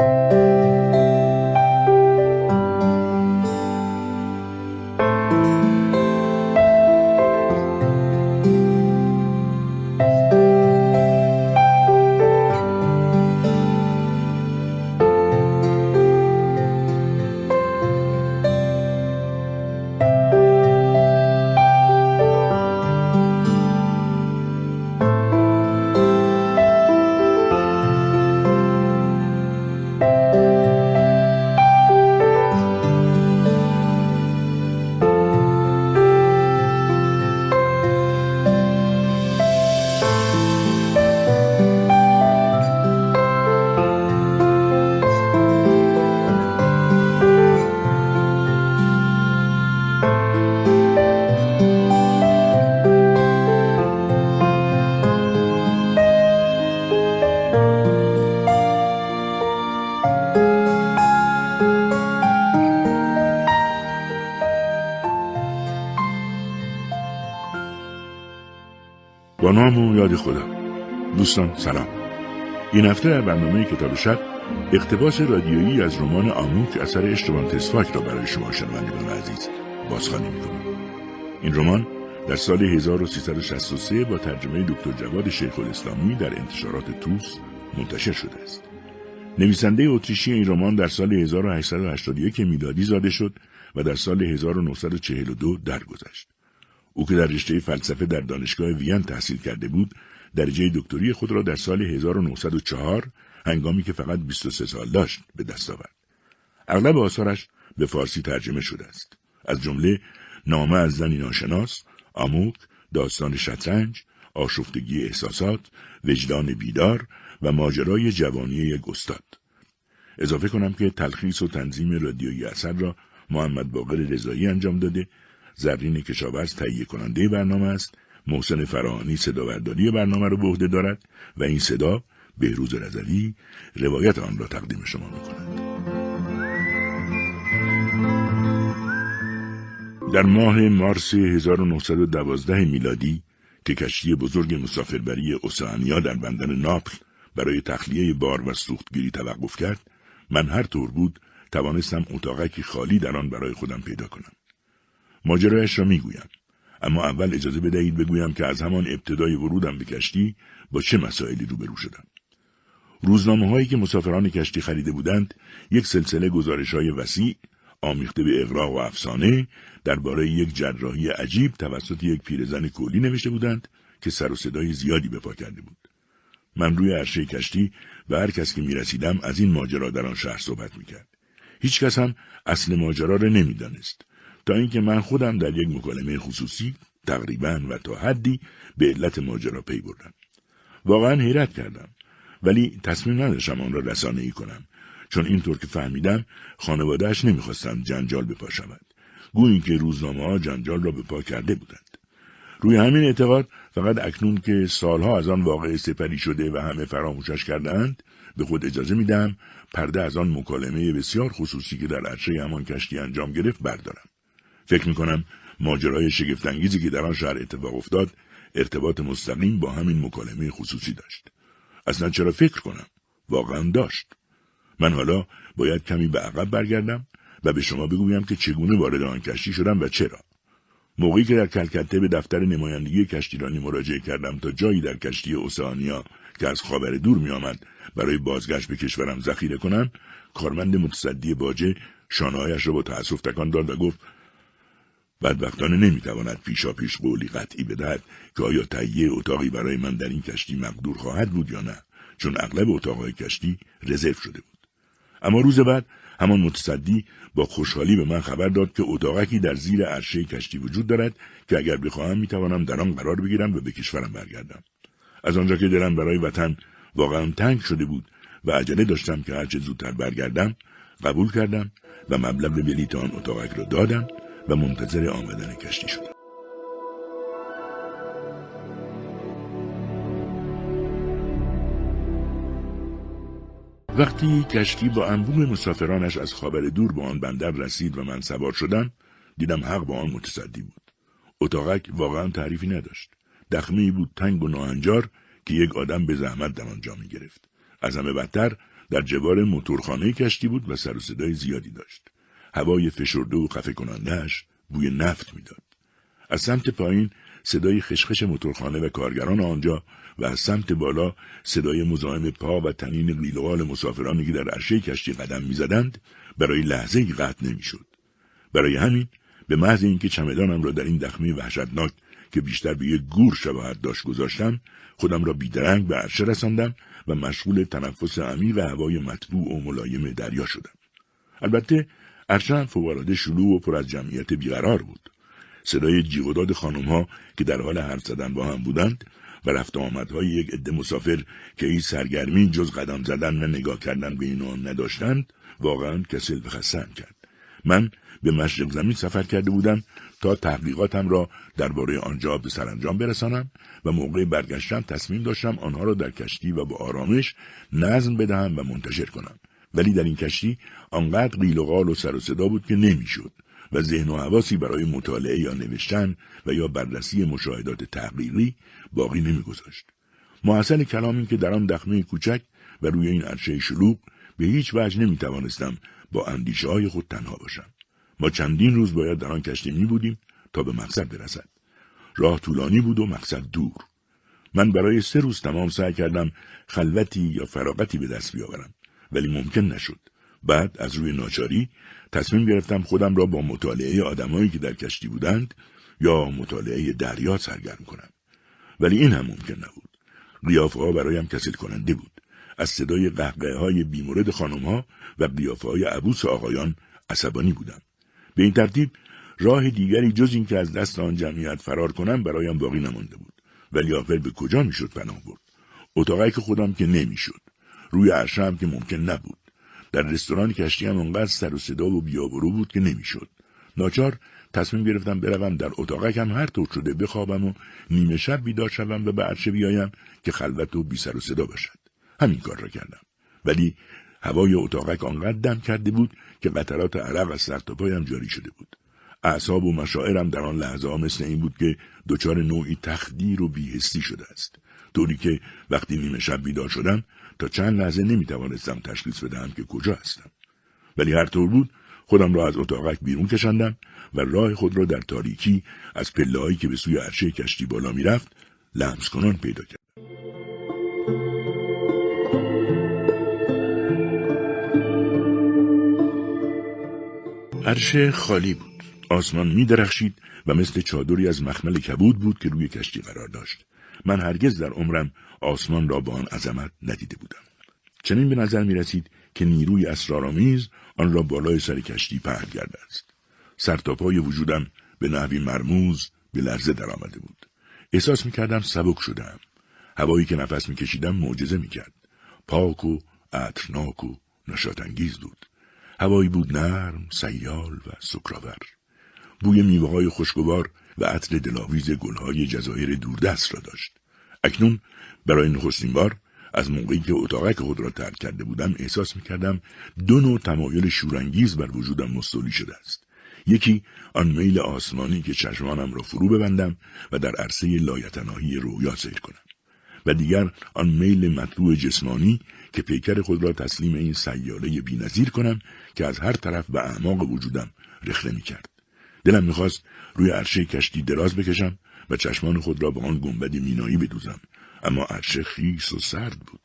Música با نام و یاد خدا دوستان سلام این هفته در برنامه کتاب شب اقتباس رادیویی از رمان آموک اثر اشتبان تسفاک را برای شما شنوندگان عزیز بازخوانی می‌کنم این رمان در سال 1363 با ترجمه دکتر جواد شیخ الاسلامی در انتشارات توس منتشر شده است. نویسنده اتریشی این رمان در سال 1881 میلادی زاده شد و در سال 1942 درگذشت. او که در رشته فلسفه در دانشگاه وین تحصیل کرده بود درجه دکتری خود را در سال 1904 هنگامی که فقط 23 سال داشت به دست آورد. اغلب آثارش به فارسی ترجمه شده است. از جمله نامه از زنی ناشناس، آموک، داستان شطرنج، آشفتگی احساسات، وجدان بیدار و ماجرای جوانی یک استاد. اضافه کنم که تلخیص و تنظیم رادیویی اثر را محمد باقر رضایی انجام داده زرین کشاورز تهیه کننده برنامه است. محسن فراهانی صداورداری برنامه را به عهده دارد و این صدا بهروز رضوی روایت آن را تقدیم شما می‌کند. در ماه مارس 1912 میلادی که کشتی بزرگ مسافربری اوسانیا در بندر ناپل برای تخلیه بار و سوختگیری توقف کرد من هر طور بود توانستم اتاقکی خالی در آن برای خودم پیدا کنم. ماجرایش را می‌گویم. اما اول اجازه بدهید بگویم که از همان ابتدای ورودم به کشتی با چه مسائلی روبرو شدم. روزنامه هایی که مسافران کشتی خریده بودند یک سلسله گزارش های وسیع آمیخته به اغراق و افسانه درباره یک جراحی عجیب توسط یک پیرزن کولی نوشته بودند که سر و صدای زیادی به پا کرده بود. من روی عرشه کشتی و هر کس که می‌رسیدم از این ماجرا در آن شهر صحبت می‌کرد. هیچ کس هم اصل ماجرا را نمی‌دانست. تا اینکه من خودم در یک مکالمه خصوصی تقریبا و تا حدی به علت ماجرا پی بردم. واقعا حیرت کردم. ولی تصمیم نداشتم آن را رسانه ای کنم. چون اینطور که فهمیدم خانوادهش نمی‌خواستند جنجال بپا شود. گویی که روزنامه ها جنجال را به پا کرده بودند. روی همین اعتقاد فقط اکنون که سالها از آن واقع سپری شده و همه فراموشش کردهاند به خود اجازه میدم پرده از آن مکالمه بسیار خصوصی که در عرشه همان کشتی انجام گرفت بردارم. فکر می‌کنم ماجرای شگفتانگیزی که در آن شهر اتفاق افتاد ارتباط مستقیم با همین مکالمه خصوصی داشت. اصلا چرا فکر کنم؟ واقعا داشت. من حالا باید کمی به عقب برگردم و به شما بگویم که چگونه وارد آن کشتی شدم و چرا. موقعی که در کلکته به دفتر نمایندگی کشتیرانی مراجعه کردم تا جایی در کشتی اوسانیا که از خاور دور می آمد برای بازگشت به کشورم ذخیره کنم کارمند متصدی باجه شانههایش را با تأسف تکان داد و گفت بدبختانه نمی‌تواند پیشا پیش قولی قطعی بدهد که آیا تهیه اتاقی برای من در این کشتی مقدور خواهد بود یا نه چون اغلب اتاقهای کشتی رزرو شده بود. اما روز بعد همان متصدی با خوشحالی به من خبر داد که اتاقکی در زیر عرشه کشتی وجود دارد که اگر بخواهم می‌توانم در آن قرار بگیرم و به کشورم برگردم. از آنجا که دلم برای وطن واقعا تنگ شده بود و عجله داشتم که هرچه زودتر برگردم قبول کردم و مبلغ بلیط آن اتاقک را دادم و منتظر آمدن کشتی شدم. وقتی کشتی با انبوه مسافرانش از خابر دور به آن بندر رسید و من سوار شدم دیدم حق با آن متصدی بود اتاقک واقعا تعریفی نداشت دخمه بود تنگ و ناهنجار که یک آدم به زحمت در آنجا می گرفت از همه بدتر در جوار موتورخانه کشتی بود و سر و صدای زیادی داشت. هوای فشرده و خفه کنندهش بوی نفت می‌داد. از سمت پایین صدای خشخش موتورخانه و کارگران آنجا و از سمت بالا صدای مزاحم پا و تنین قیلوال مسافرانی که در عرشه کشتی قدم می‌زدند برای لحظه ای قطع نمی‌شد. برای همین به محض اینکه چمدانم را در این دخمه وحشتناک که بیشتر به یک گور شباهت داشت گذاشتم خودم را بیدرنگ به عرشه رساندم و مشغول تنفس عمیق هوای مطبوع و ملایم دریا شدم البته هم فوقالعاده شلوغ و پر از جمعیت بیقرار بود. صدای و داد ها که در حال حرف زدن با هم بودند و رفت آمدهای یک عده مسافر که این سرگرمی جز قدم زدن و نگاه کردن به این نداشتند واقعا کسل به کرد. من به مشرق زمین سفر کرده بودم تا تحقیقاتم را درباره آنجا به سرانجام برسانم و موقع برگشتن تصمیم داشتم آنها را در کشتی و با آرامش نظم بدهم و منتشر کنم. ولی در این کشتی آنقدر قیل و قال و سر و صدا بود که نمی‌شد و ذهن و حواسی برای مطالعه یا نوشتن و یا بررسی مشاهدات تحقیقی باقی نمیگذاشت محصل کلام این که در آن دخمه کوچک و روی این عرشه شلوغ به هیچ وجه نمی توانستم با اندیشه های خود تنها باشم ما چندین روز باید در آن کشتی می بودیم تا به مقصد برسد. راه طولانی بود و مقصد دور. من برای سه روز تمام سعی کردم خلوتی یا فراغتی به دست بیاورم ولی ممکن نشد. بعد از روی ناچاری تصمیم گرفتم خودم را با مطالعه آدمایی که در کشتی بودند یا مطالعه دریا سرگرم کنم. ولی این هم ممکن نبود. قیافه ها برایم کسل کننده بود. از صدای قهقه های بیمورد خانم ها و قیافه های عبوس آقایان عصبانی بودم. به این ترتیب راه دیگری جز اینکه از دست آن جمعیت فرار کنم برایم باقی نمانده بود ولی آخر به کجا می‌شد پناه برد که خودم که نمی‌شد روی عرشه هم که ممکن نبود در رستوران کشتی هم انقدر سر و صدا و بیابرو بود که نمی‌شد. ناچار تصمیم گرفتم بروم در اتاقک هم هر طور شده بخوابم و نیمه شب بیدار شوم و به عرشه بیایم که خلوت و بی سر و صدا باشد. همین کار را کردم. ولی هوای اتاقک آنقدر دم کرده بود که قطرات عرق از سر پایم جاری شده بود. اعصاب و مشاعرم در آن لحظه ها مثل این بود که دچار نوعی تخدیر و بیهستی شده است. طوری که وقتی نیمه شب بیدار شدم تا چند لحظه نمی‌توانستم تشخیص بدهم که کجا هستم ولی هر طور بود خودم را از اتاقک بیرون کشندم و راه خود را در تاریکی از پلههایی که به سوی عرشه کشتی بالا می‌رفت لمس کنان پیدا کردم عرشه خالی بود. آسمان می درخشید و مثل چادری از مخمل کبود بود که روی کشتی قرار داشت. من هرگز در عمرم آسمان را با آن عظمت ندیده بودم. چنین به نظر می رسید که نیروی اسرارآمیز آن را بالای سر کشتی پهن کرده است. سرتاپای وجودم به نحوی مرموز به لرزه درآمده بود. احساس می کردم سبک شدم. هوایی که نفس می کشیدم معجزه می کرد. پاک و عطرناک و نشاط‌انگیز بود. هوایی بود نرم، سیال و سکرآور. بوی میوه های خوشگوار و عطر دلاویز گلهای جزایر دوردست را داشت. اکنون برای نخستین بار از موقعی که اتاقک خود را ترک کرده بودم احساس می‌کردم دو نوع تمایل شورانگیز بر وجودم مستولی شده است. یکی آن میل آسمانی که چشمانم را فرو ببندم و در عرصه لایتناهی رویا سیر کنم. و دیگر آن میل مطبوع جسمانی که پیکر خود را تسلیم این سیاله بینظیر کنم که از هر طرف به اعماق وجودم رخنه می کرد. دلم می‌خواست روی عرشه کشتی دراز بکشم و چشمان خود را به آن گنبد مینایی بدوزم اما عرشه خیس و سرد بود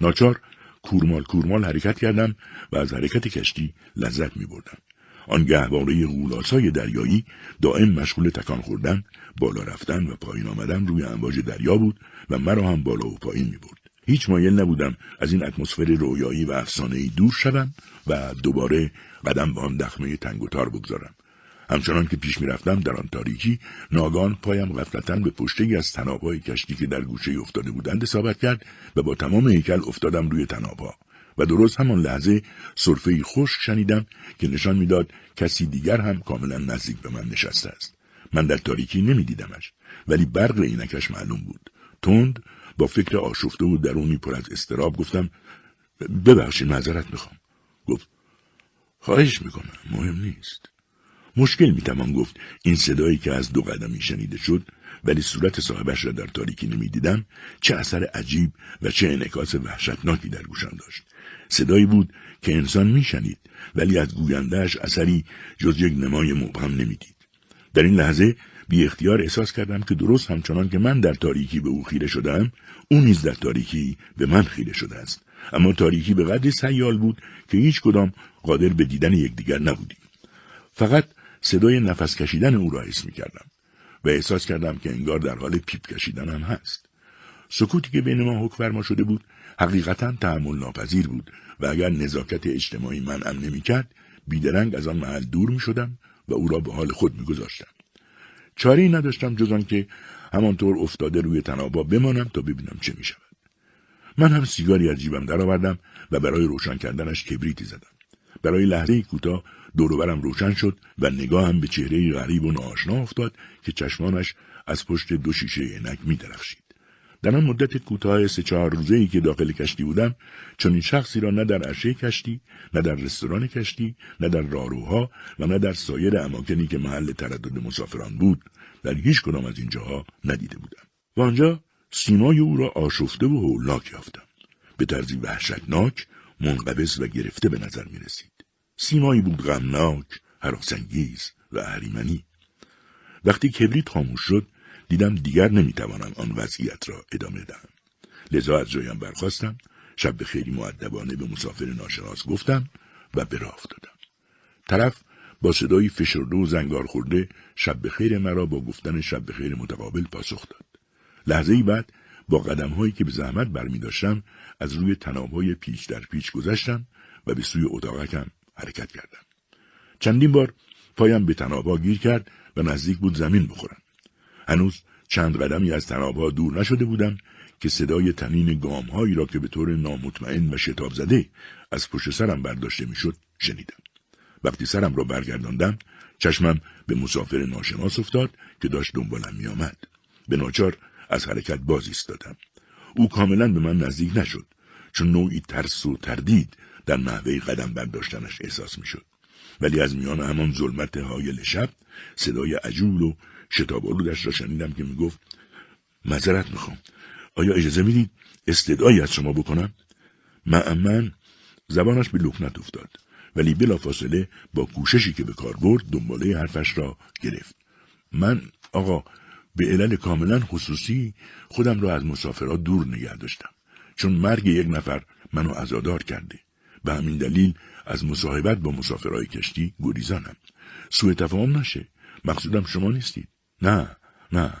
ناچار کورمال کورمال حرکت کردم و از حرکت کشتی لذت می بردم. آن گهواره غولاسای دریایی دائم مشغول تکان خوردن، بالا رفتن و پایین آمدن روی امواج دریا بود و مرا هم بالا و پایین می برد. هیچ مایل نبودم از این اتمسفر رویایی و افسانهای دور شوم و دوباره قدم به آن دخمه تنگ و تار بگذارم همچنان که پیش می‌رفتم در آن تاریکی ناگان پایم غفلتا به پشته از تنابهای کشتی که در گوشه افتاده بودند اصابت کرد و با تمام هیکل افتادم روی تنابها. و درست همان لحظه صرفه خشک شنیدم که نشان می‌داد کسی دیگر هم کاملا نزدیک به من نشسته است. من در تاریکی نمیدیدمش ولی برق عینکش معلوم بود. تند با فکر آشفته و درونی پر از استراب گفتم ببخشید معذرت می‌خوام. گفت خواهش می‌کنم مهم نیست. مشکل می‌توان گفت. این صدایی که از دو قدمی شنیده شد ولی صورت صاحبش را در تاریکی نمی‌دیدم چه اثر عجیب و چه انعکاس وحشتناکی در گوشم داشت. صدایی بود که انسان میشنید ولی از گویندهش اثری جز یک نمای مبهم نمی‌دید. در این لحظه بی اختیار احساس کردم که درست همچنان که من در تاریکی به او خیره شدم او نیز در تاریکی به من خیره شده است. اما تاریکی به قدری سیال بود که هیچ کدام قادر به دیدن یکدیگر نبودیم. فقط صدای نفس کشیدن او را حس می کردم و احساس کردم که انگار در حال پیپ کشیدن هم هست سکوتی که بین ما حک فرما شده بود حقیقتا تحمل ناپذیر بود و اگر نزاکت اجتماعی منعم نمی‌کرد بیدرنگ از آن محل دور می شدم و او را به حال خود می گذاشتم. چاره نداشتم جز که همانطور افتاده روی تنابا بمانم تا ببینم چه می شود. من هم سیگاری از جیبم درآوردم و برای روشن کردنش کبریتی زدم. برای لحظه کوتاه دوروبرم روشن شد و نگاهم به چهره غریب و ناآشنا افتاد که چشمانش از پشت دو شیشه عینک می درخشید. در آن مدت کوتاه سه چهار روزه ای که داخل کشتی بودم چون این شخصی را نه در عرشه کشتی نه در رستوران کشتی نه در راروها و نه در سایر اماکنی که محل تردد مسافران بود در هیچ کدام از این جاها ندیده بودم و آنجا سیمای او را آشفته و هولاک یافتم به طرزی وحشتناک منقبض و گرفته به نظر می رسید. سیمایی بود غمناک هراسانگیز و اهریمنی. وقتی کبریت خاموش شد دیدم دیگر نمی‌توانم آن وضعیت را ادامه دهم. لذا از جایم برخواستم شب به خیلی معدبانه به مسافر ناشناس گفتم و به راه افتادم. طرف با صدایی فشرده و زنگار خورده شب خیر مرا با گفتن شب خیر متقابل پاسخ داد. لحظه ای بعد با قدم هایی که به زحمت برمی داشتم از روی تناب های پیچ در پیچ گذشتم و به سوی اتاقکم حرکت کردم چندین بار پایم به تنابا گیر کرد و نزدیک بود زمین بخورم هنوز چند قدمی از تنابها دور نشده بودم که صدای تنین گامهایی را که به طور نامطمئن و شتاب زده از پشت سرم برداشته می‌شد شنیدم. وقتی سرم را برگرداندم چشمم به مسافر ناشناس افتاد که داشت دنبالم میآمد. به ناچار از حرکت باز ایستادم. او کاملا به من نزدیک نشد چون نوعی ترس و تردید در نحوه قدم برداشتنش احساس می‌شد. ولی از میان همان ظلمت هایل شب صدای عجول و شتاب آلودش را شنیدم که می‌گفت معذرت می‌خوام. آیا اجازه می‌دید استدعایی از شما بکنم؟ معمن زبانش به لکنت افتاد ولی بلافاصله با کوششی که به کار برد دنباله حرفش را گرفت. من آقا به علل کاملا خصوصی خودم را از مسافرات دور نگه داشتم. چون مرگ یک نفر منو عزادار کرده. به همین دلیل از مصاحبت با مسافرهای کشتی گریزانم. سوء تفاهم نشه. مقصودم شما نیستید. نه نه.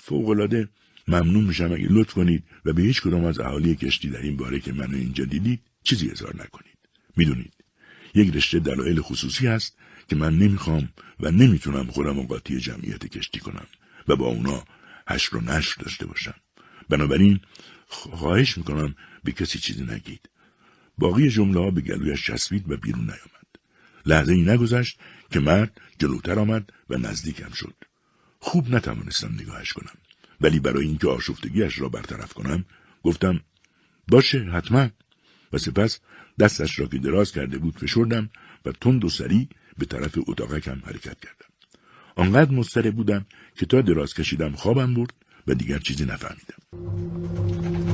فوقالعاده ممنون میشم اگه لطف کنید و به هیچ کدام از اهالی کشتی در این باره که منو اینجا دیدید چیزی اظهار نکنید. می‌دونید یک رشته دلایل خصوصی هست که من نمی‌خوام و نمی‌تونم خودم قاطی جمعیت کشتی کنم و با اونا هشت و نشر داشته باشم. بنابراین خواهش می‌کنم به کسی چیزی نگید. باقی جمله به گلویش چسبید و بیرون نیامد. لحظه ای نگذشت که مرد جلوتر آمد و نزدیکم شد. خوب نتوانستم نگاهش کنم ولی برای اینکه آشفتگیش را برطرف کنم گفتم باشه حتما. و سپس دستش را که دراز کرده بود فشردم و تند و سریع به طرف اتاقکم حرکت کردم. آنقدر مضطرب بودم که تا دراز کشیدم خوابم برد و دیگر چیزی نفهمیدم.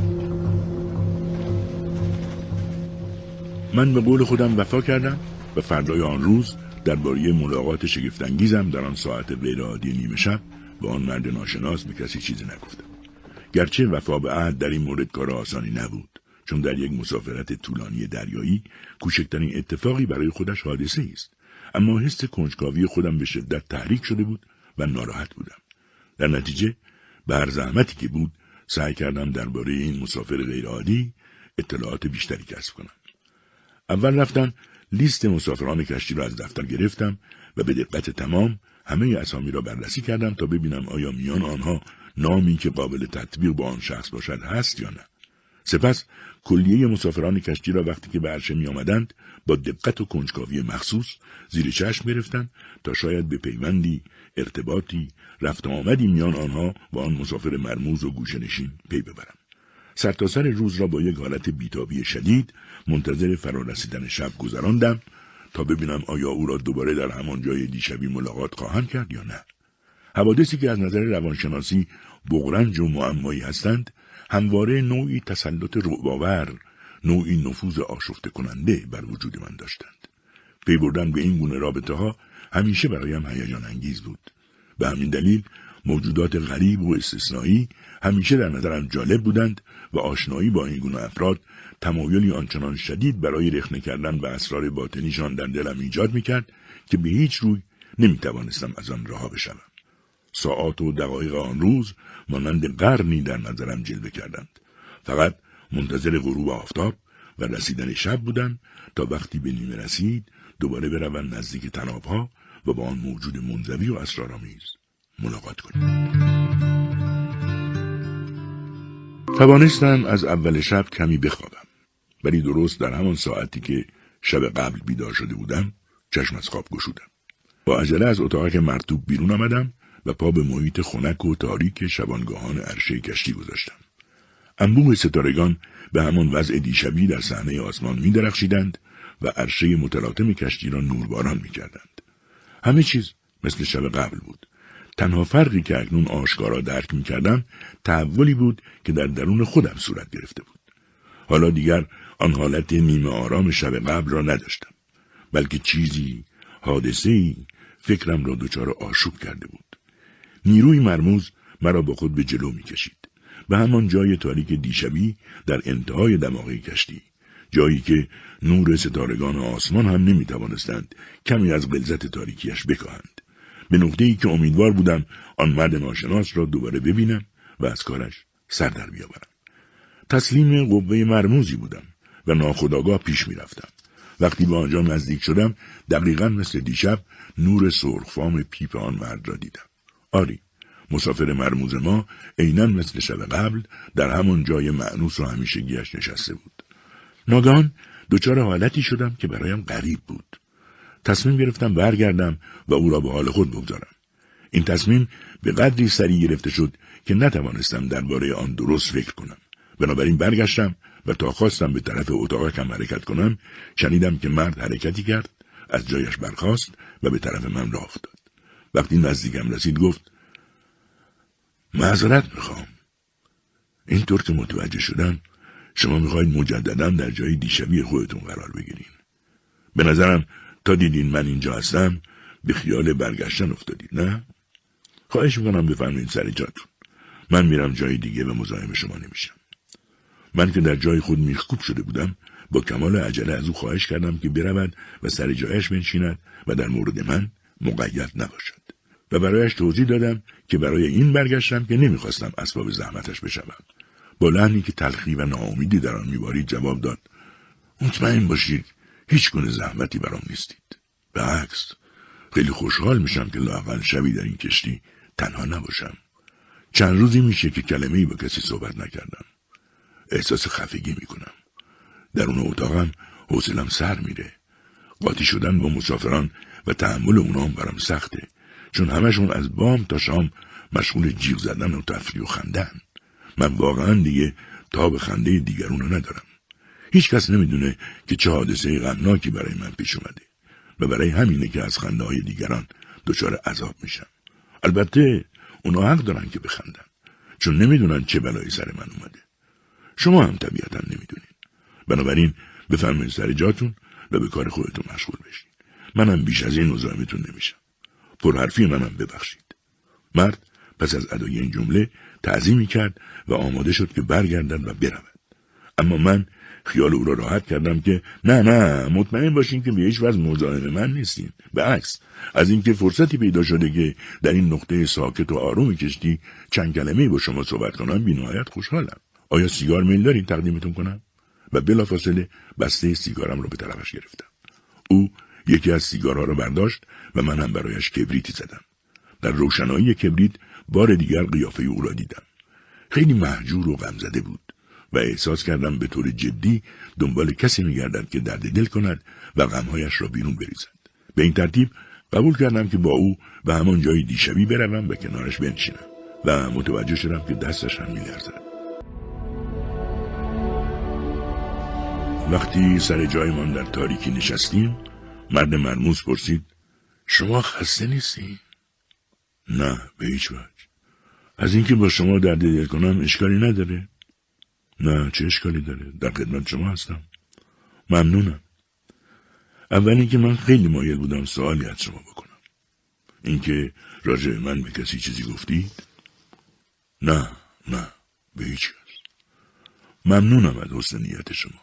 من به قول خودم وفا کردم و فردای آن روز درباره ملاقات شگفتانگیزم در آن ساعت غیرعادی نیمه شب با آن مرد ناشناس به کسی چیزی نگفتم. گرچه وفا به عهد در این مورد کار آسانی نبود چون در یک مسافرت طولانی دریایی کوچکترین اتفاقی برای خودش حادثه است اما حس کنجکاوی خودم به شدت تحریک شده بود و ناراحت بودم. در نتیجه به هر زحمتی که بود سعی کردم درباره این مسافر غیرعادی اطلاعات بیشتری کسب کنم. اول رفتم لیست مسافران کشتی را از دفتر گرفتم و به دقت تمام همه اسامی را بررسی کردم تا ببینم آیا میان آنها نامی که قابل تطبیق با آن شخص باشد هست یا نه. سپس کلیه مسافران کشتی را وقتی که به عرشه می آمدند با دقت و کنجکاوی مخصوص زیر چشم گرفتند تا شاید به پیوندی ارتباطی رفت آمدی میان آنها و آن مسافر مرموز و گوشنشین پی ببرم سرتاسر سر روز را با یک حالت بیتابی شدید منتظر فرارسیدن شب گذراندم تا ببینم آیا او را دوباره در همان جای دیشبی ملاقات خواهم کرد یا نه. حوادثی که از نظر روانشناسی بغرنج و معمایی هستند همواره نوعی تسلط رعباور نوعی نفوذ آشفته کننده بر وجود من داشتند. پی بردن به این گونه رابطه ها همیشه برایم هیجان انگیز بود. به همین دلیل موجودات غریب و استثنایی همیشه در نظرم جالب بودند و آشنایی با این گونه افراد تمایلی آنچنان شدید برای رخنه کردن به اسرار باطنیشان در دلم ایجاد می‌کرد که به هیچ روی نمی‌توانستم از آن رها بشوم. ساعات و دقایق آن روز مانند قرنی در نظرم جلوه کردند. فقط منتظر غروب آفتاب و رسیدن شب بودند تا وقتی به نیمه رسید دوباره بروند نزدیک تنابها و با آن موجود منزوی و اسرارآمیز ملاقات کنیم توانستم از اول شب کمی بخوابم ولی درست در همان ساعتی که شب قبل بیدار شده بودم چشم از خواب گشودم با عجله از اتاق مرتوب بیرون آمدم و پا به محیط خنک و تاریک شبانگاهان عرشه کشتی گذاشتم انبوه ستارگان به همان وضع دیشبی در صحنه آسمان می درخشیدند و عرشه متلاطم کشتی را نورباران می کردند. همه چیز مثل شب قبل بود. تنها فرقی که اکنون آشکارا درک می کردم تحولی بود که در درون خودم صورت گرفته بود. حالا دیگر آن حالت نیمه آرام شب قبل را نداشتم. بلکه چیزی، حادثه فکرم را دچار آشوب کرده بود. نیروی مرموز مرا با خود به جلو می کشید. به همان جای تاریک دیشبی در انتهای دماغه کشتی. جایی که نور ستارگان آسمان هم نمی توانستند کمی از غلظت تاریکیش بکاهند. به نقطه ای که امیدوار بودم آن مرد ناشناس را دوباره ببینم و از کارش سر در بیاورم. تسلیم قوه مرموزی بودم و ناخداگاه پیش می‌رفتم. وقتی به آنجا نزدیک شدم دقیقا مثل دیشب نور سرخفام پیپ آن مرد را دیدم. آری مسافر مرموز ما عینا مثل شب قبل در همان جای معنوس و همیشگیش نشسته بود. ناگهان دچار حالتی شدم که برایم غریب بود. تصمیم گرفتم برگردم و او را به حال خود بگذارم. این تصمیم به قدری سریع گرفته شد که نتوانستم درباره آن درست فکر کنم. بنابراین برگشتم و تا خواستم به طرف اتاقکم حرکت کنم شنیدم که مرد حرکتی کرد از جایش برخاست و به طرف من راه افتاد وقتی نزدیکم رسید گفت معذرت می‌خوام اینطور که متوجه شدم شما می‌خواید مجددا در جای دیشبی خودتون قرار بگیرین به نظرم تا دیدین من اینجا هستم؟ به خیال برگشتن افتادید نه؟ خواهش می‌کنم بفرمایید سر جاتون. من میرم جای دیگه و مزاحم شما نمیشم. من که در جای خود میخکوب شده بودم با کمال عجله از او خواهش کردم که برود و سر جایش بنشیند و در مورد من مقید نباشد. و برایش توضیح دادم که برای این برگشتم که نمی‌خواستم اسباب زحمتش بشوم. با لحنی که تلخی و ناامیدی در آن میبارید جواب داد. مطمئن باشید هیچ گونه زحمتی برام نیستید. به عکس. خیلی خوشحال میشم که لاقل شبی در این کشتی تنها نباشم. چند روزی میشه که کلمه با کسی صحبت نکردم. احساس خفگی می‌کنم. درون اتاقم حوصلم سر میره. قاطی شدن با مسافران و تحمل اونام برام سخته. چون همشون از بام تا شام مشغول جیغ زدن و تفریح و خندن من واقعا دیگه تا به خنده دیگرون رو ندارم. هیچ کس نمی‌دونه که چه حادثه غمناکی برای من پیش اومده و برای همینه که از خنده های دیگران دچار عذاب میشم. البته اونا حق دارن که بخندن چون نمی‌دونن چه بلایی سر من اومده. شما هم طبیعتا نمی‌دونین. بنابراین بفرمایید سر جاتون و به کار خودتون مشغول بشین. منم بیش از این مزاحمتون نمیشم. پرحرفی منم ببخشید. مرد پس از ادای این جمله تعظیمی کرد و آماده شد که برگردد و برود. اما من خیال او را راحت کردم که نه نه مطمئن باشین که به هیچ وضع مزاحم من نیستین. به عکس از اینکه فرصتی پیدا شده که در این نقطه ساکت و آروم کشتی چند کلمه با شما صحبت کنم بینهایت خوشحالم. آیا سیگار میل دارین تقدیمتون کنم؟ و بلافاصله بسته سیگارم را به طرفش گرفتم. او یکی از سیگارها را برداشت و من هم برایش کبریتی زدم. در روشنایی کبریت بار دیگر قیافه او را دیدم. خیلی محجور و غمزده بود. و احساس کردم به طور جدی دنبال کسی میگردد که درد دل کند و غمهایش را بیرون بریزد. به این ترتیب قبول کردم که با او به همان جای دیشبی بروم و کنارش بنشینم و متوجه شدم که دستش هم میلرزد. وقتی سر جایمان در تاریکی نشستیم مرد مرموز پرسید شما خسته نیستی؟ نه به هیچ وجه. از اینکه با شما درد دل کنم اشکالی نداره. نه چه اشکالی داره؟ در خدمت شما هستم. ممنونم. اول اینکه من خیلی مایل بودم سوالی از شما بکنم. اینکه راجع من به کسی چیزی گفتید؟ نه نه به هیچ کس. ممنونم از حسن نیت شما.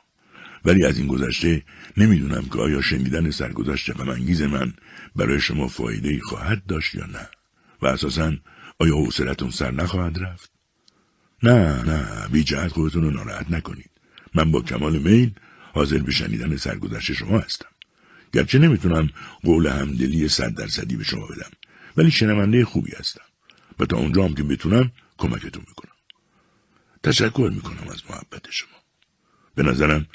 ولی از این گذشته نمی‌دونم که آیا شنیدن سرگذشت غمانگیز من برای شما فایده خواهد داشت یا نه و اساسا آیا حوصلتون سر نخواهد رفت؟ نه نه بی جهت خودتون رو ناراحت نکنید. من با کمال میل حاضر به شنیدن سرگذشت شما هستم. گرچه نمی‌تونم قول همدلی صد درصدی به شما بدم ولی شنونده خوبی هستم. و تا اونجا هم که بتونم کمکتون می‌کنم. تشکر می‌کنم از محبت شما. به نظرم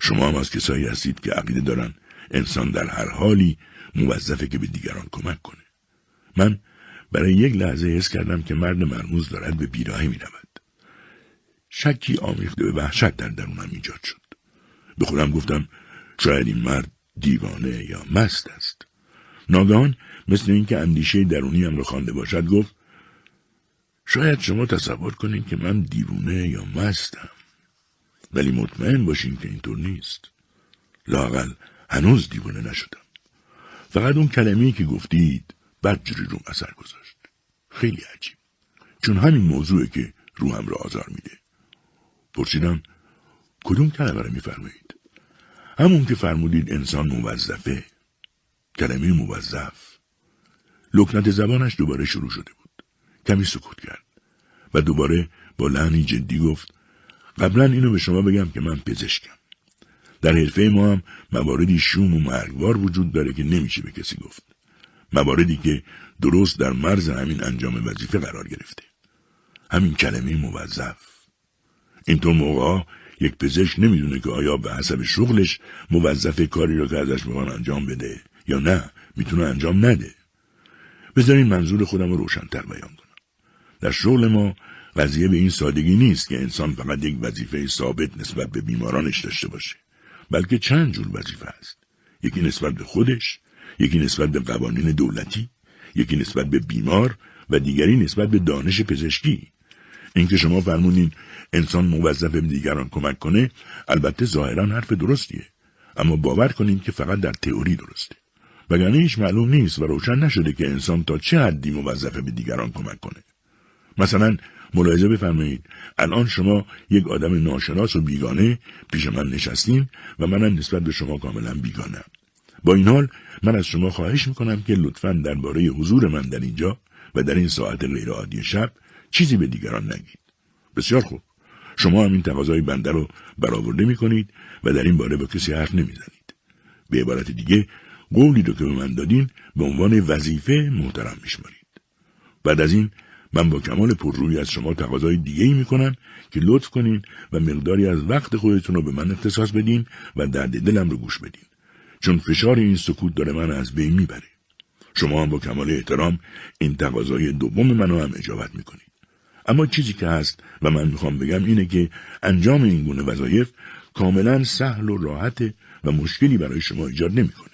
شما هم از کسایی هستید که عقیده دارن انسان در هر حالی موظفه که به دیگران کمک کنه. من برای یک لحظه حس کردم که مرد مرموز دارد به بیراهی می رود. شکی آمیخته به وحشت در درونم ایجاد شد. به خودم گفتم شاید این مرد دیوانه یا مست است. ناگهان مثل اینکه اندیشه درونیم را خوانده باشد گفت شاید شما تصور کنید که من دیوانه یا مستم. ولی مطمئن باشین که اینطور نیست. لاقل هنوز دیوانه نشدم. فقط اون کلمه‌ای که گفتید بدجوری روم اثر گذاشت. خیلی عجیب. چون همین موضوعه که روحم را آزار میده. پرسیدم کدوم کلمه را میفرمایید؟ همون که فرمودید انسان موظفه. کلمه موظف. لکنت زبانش دوباره شروع شده بود. کمی سکوت کرد. و دوباره با لحنی جدی گفت قبلا اینو به شما بگم که من پزشکم. در حرفه ما هم مواردی شوم و مرگوار وجود داره که نمیشه به کسی گفت. مواردی که درست در مرز همین انجام وظیفه قرار گرفته. همین کلمه موظف. اینطور موقع یک پزشک نمی‌دونه که آیا به حسب شغلش موظف کاری را که ازش می‌خوان انجام بده یا نه می‌تونه انجام نده. بذارین منظور خودم رو روشنتر بیان کنم. در شغل ما قضیه به این سادگی نیست که انسان فقط یک وظیفه ثابت نسبت به بیمارانش داشته باشه. بلکه چند جور وظیفه است. یکی نسبت به خودش، یکی نسبت به قوانین دولتی، یکی نسبت به بیمار و دیگری نسبت به دانش پزشکی. اینکه شما فرمودین انسان موظف به دیگران کمک کنه البته ظاهرا حرف درستیه. اما باور کنین که فقط در تئوری درسته. وگرنه هیچ معلوم نیست و روشن نشده که انسان تا چه حدی موظف به دیگران کمک کنه. مثلا ملاحظه بفرمایید الان شما یک آدم ناشناس و بیگانه پیش من نشستین و منم نسبت به شما کاملا بیگانم با این حال من از شما خواهش می‌کنم که لطفا درباره حضور من در اینجا و در این ساعت غیرعادی شب چیزی به دیگران نگید. بسیار خوب. شما هم این تقاضای بنده رو برآورده می‌کنید و در این باره با کسی حرف نمی‌زنید. به عبارت دیگه قولی رو که به من دادین به عنوان وظیفه محترم میشمارید. بعد از این من با کمال پررویی از شما تقاضای دیگه ای می‌کنم که لطف کنین و مقداری از وقت خودتون رو به من اختصاص بدین و درد دلم رو گوش بدین. چون فشار این سکوت داره من از بین می‌بره. شما هم با کمال احترام این تقاضای دوم منو هم اجابت می‌کنید. اما چیزی که هست و من می‌خوام بگم اینه که انجام این گونه وظایف کاملا سهل و راحت و مشکلی برای شما ایجاد نمی‌کنه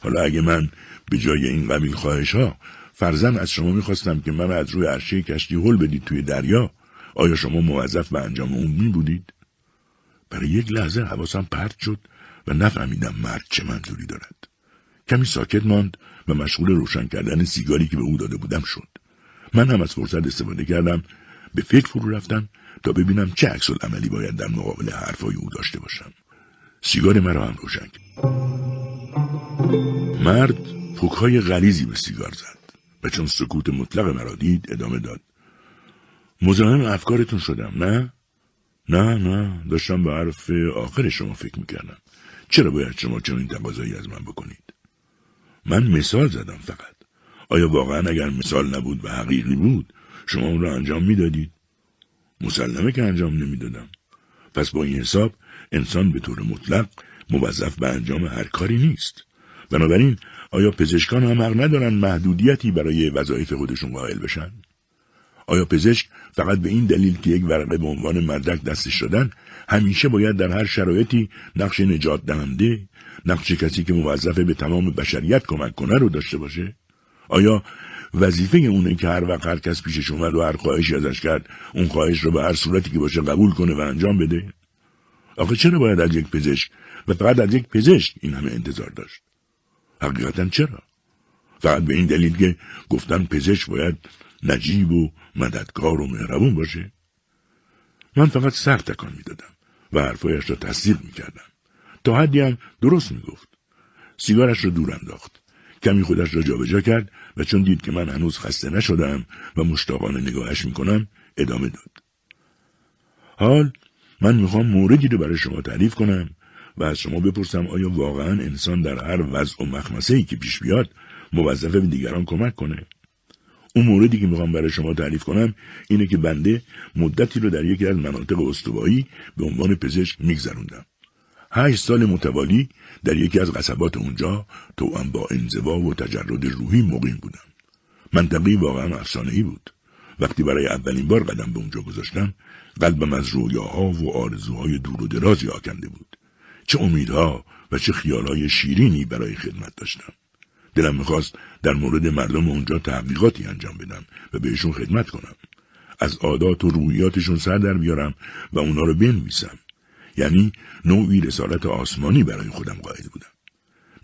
حالا اگه من به جای این قبیل خواهش ها فرزن از شما می‌خواستم که من از روی عرشه کشتی هل بدید توی دریا آیا شما موظف به انجام اون می بودید؟ برای یک لحظه حواسم پرت شد و نفهمیدم مرد چه منظوری دارد. کمی ساکت ماند و مشغول روشن کردن سیگاری که به او داده بودم شد. من هم از فرصت استفاده کردم به فکر فرو رفتم تا ببینم چه عکس عملی باید در مقابل حرفای او داشته باشم. سیگار مرا هم روشن. مرد پوکهای غلیزی به سیگار زد. و چون سکوت مطلق مرا دید ادامه داد مزاحم افکارتون شدم نه نه نه داشتم به حرف آخر شما فکر می‌کردم چرا باید شما چنین تقاضایی از من بکنید من مثال زدم فقط آیا واقعا اگر مثال نبود و حقیقی بود شما اون را انجام می‌دادید مسلمه که انجام نمی‌دادم پس با این حساب انسان به طور مطلق موظف به انجام هر کاری نیست بنابراین آیا پزشکان هم حق ندارن محدودیتی برای وظایف خودشون قائل بشن؟ آیا پزشک فقط به این دلیل که یک ورقه به عنوان مدرک دستش دادن همیشه باید در هر شرایطی نقش نجات دهنده نقش کسی که موظف به تمام بشریت کمک کنه رو داشته باشه؟ آیا وظیفه اونه که هر وقت هر کس پیشش اومد و هر خواهشی ازش کرد اون خواهش رو به هر صورتی که باشه قبول کنه و انجام بده. آخه چرا باید از یک پزشک و فقط از یک پزشک این همه انتظار داشت؟ حقیقتا چرا؟ فقط به این دلیل که گفتن پزشک باید نجیب و مددکار و مهربون باشه. من فقط سر تکان می‌دادم و حرفایش را تصدیق می‌کردم. تا حدی هم درست می‌گفت. سیگارش را دور انداخت. کمی خودش را جابجا کرد و چون دید که من هنوز خسته نشدم و مشتاقانه نگاهش می‌کنم ادامه داد. حال من می‌خوام موردی رو برای شما تعریف کنم و از شما بپرسم آیا واقعا انسان در هر وضع و مخمسه ای که پیش بیاد موظفه به دیگران کمک کنه؟ اون موردی که می‌خوام برای شما تعریف کنم اینه که بنده مدتی رو در یکی از مناطق استوایی به عنوان پزشک میگذروندم. هشت سال متوالی در یکی از قصبات اونجا هم با انزوا و تجرد روحی مقیم بودم. منطقی واقعا افسانه بود. وقتی برای اولین بار قدم به اونجا گذاشتم قلبم از رویاها و آرزوهای دور و درازی آکنده بود. چه امیدها و چه خیالهای شیرینی برای خدمت داشتم. دلم می‌خواست در مورد مردم اونجا تحقیقاتی انجام بدم و بهشون خدمت کنم. از عادات و رویاتشون سر در بیارم و اونا رو بنویسم. یعنی نوعی رسالت آسمانی برای خودم قائل بودم.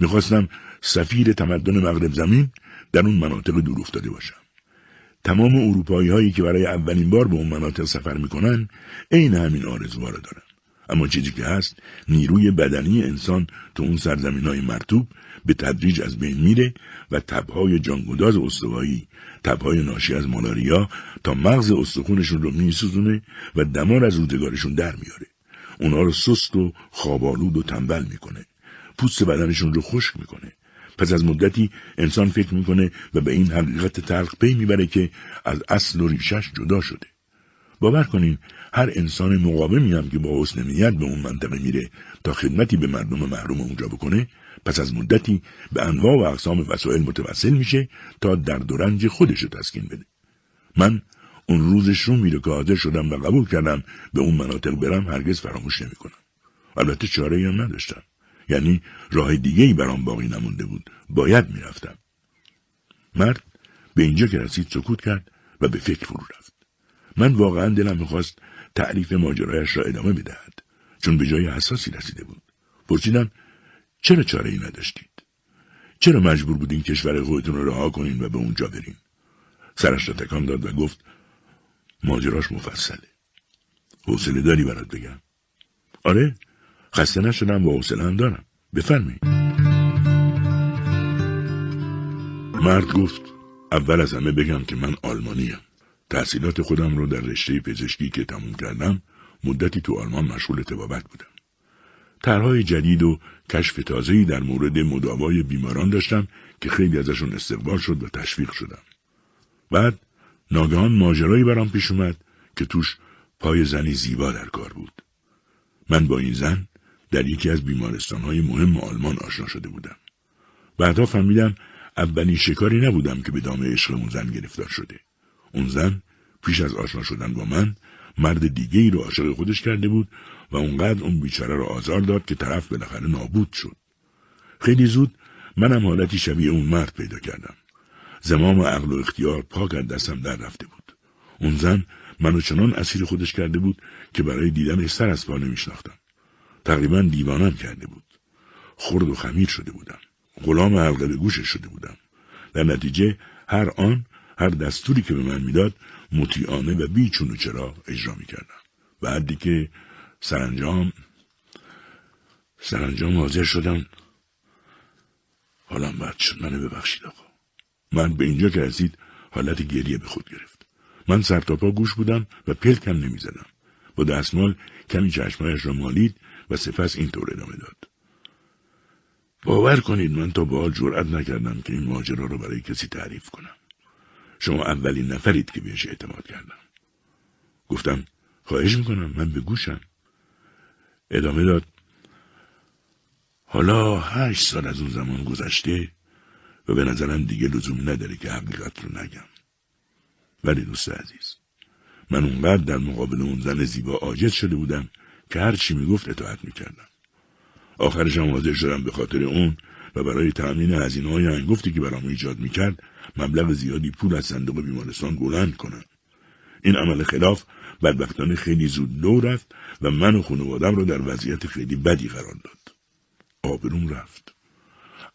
می‌خواستم سفیر تمدن مغرب زمین در اون مناطق دور افتاده باشم. تمام اروپایی هایی که برای اولین بار به اون مناطق سفر می‌کنن عین همین آرزوها رو دارن. اما چیزی که هست نیروی بدنی انسان تو اون سرزمین های مرتوب به تدریج از بین میره و تبهای جانگداز استوایی تبهای ناشی از مالاریا تا مغز استخونشون رو میسوزونه و دمار از روزگارشون در میاره اونا رو سست و خوابالود و تنبل می‌کنه. پوست بدنشون رو خشک می‌کنه. پس از مدتی انسان فکر می‌کنه و به این حقیقت تلق پی می‌بره که از اصل و ریشش جدا شده. باور کنین هر انسان مقاومی هم که با حسن نیت به اون منطقه میره تا خدمتی به مردم محروم اونجا بکنه پس از مدتی به انواع و اقسام وسایل متوسل میشه تا درد و خودش رو تسکین بده. من اون روزش رو میره که حاضر شدم و قبول کردم به اون مناطق برم هرگز فراموش نمی‌کنم. البته چاره هم نداشتم. یعنی راه دیگه ای برام باقی نمونده بود. باید می‌رفتم. مرد به اینجا که رسید سکوت کرد و به فکر فرو رفت. من واقعا دلم می‌خواست تعریف ماجرایش را ادامه بدهد. چون به جای حساسی رسیده بود. پرسیدم چرا چاره ای نداشتید؟ چرا مجبور بودین کشور خودتون رو رها کنین و به اونجا برین؟ سرش را تکان داد و گفت ماجراش مفصله. حوصله داری برات بگم. آره خسته نشدم و حوصله هم دارم. بفرمایید. مرد گفت اول از همه بگم که من آلمانیم. تحصیلات خودم رو در رشته پزشکی که تموم کردم مدتی تو آلمان مشغول تبابت بودم. طرحهای جدید و کشف تازه‌ای در مورد مداوای بیماران داشتم که خیلی ازشون استقبال شد و تشویق شدم. بعد ناگهان ماجرایی برام پیش اومد که توش پای زنی زیبا در کار بود. من با این زن در یکی از بیمارستانهای مهم آلمان آشنا شده بودم. بعدها فهمیدم اولین شکاری نبودم که به دام عشق اون زن گرفتار شده. اون زن پیش از آشنا شدن با من مرد دیگه ای رو عاشق خودش کرده بود و اونقدر اون بیچاره رو آزار داد که طرف بالاخره نابود شد. خیلی زود منم حالتی شبیه اون مرد پیدا کردم. زمام عقل و اختیار پاک از دستم در رفته بود. اون زن منو چنان اسیر خودش کرده بود که برای دیدنش سر از پا نمیشناختم. تقریبا دیوانم کرده بود. خرد و خمیر شده بودم. غلام حلقه به گوشش شده بودم. در نتیجه هر آن هر دستوری که به من می‌داد مطیعانه و بی چون و چرا اجرا می‌کردم. بعدی که سرانجام سرانجام حاضر شدم. حالا شد. منو ببخشید آقا. من به اینجا که رسید حالت گریه به خود گرفت. من سرتاپا گوش بودم و پلکم نمی‌زدم. با دستمال کمی چشمایش را مالید و سپس اینطور ادامه داد. باور کنید من تا به جرأت نکردم که این ماجرا رو برای کسی تعریف کنم. شما اولین نفرید که بهش اعتماد کردم. گفتم خواهش می‌کنم من به گوشم. ادامه داد حالا هشت سال از اون زمان گذشته و به نظرم دیگه لزوم نداره که حقیقت رو نگم. ولی دوست عزیز من اونقدر در مقابل اون زن زیبا عاجز شده بودم که هر چی می‌گفت اطاعت می‌کردم. آخرش هم حاضر شدم به خاطر اون و برای تأمین هزینه های انگفتی که برام ایجاد می‌کرد مبلغ زیادی پول از صندوق بیمارستان بلند کنم. این عمل خلاف بدبختانه خیلی زود دو رفت و من و خانوادم را در وضعیت خیلی بدی قرار داد. آبروم رفت.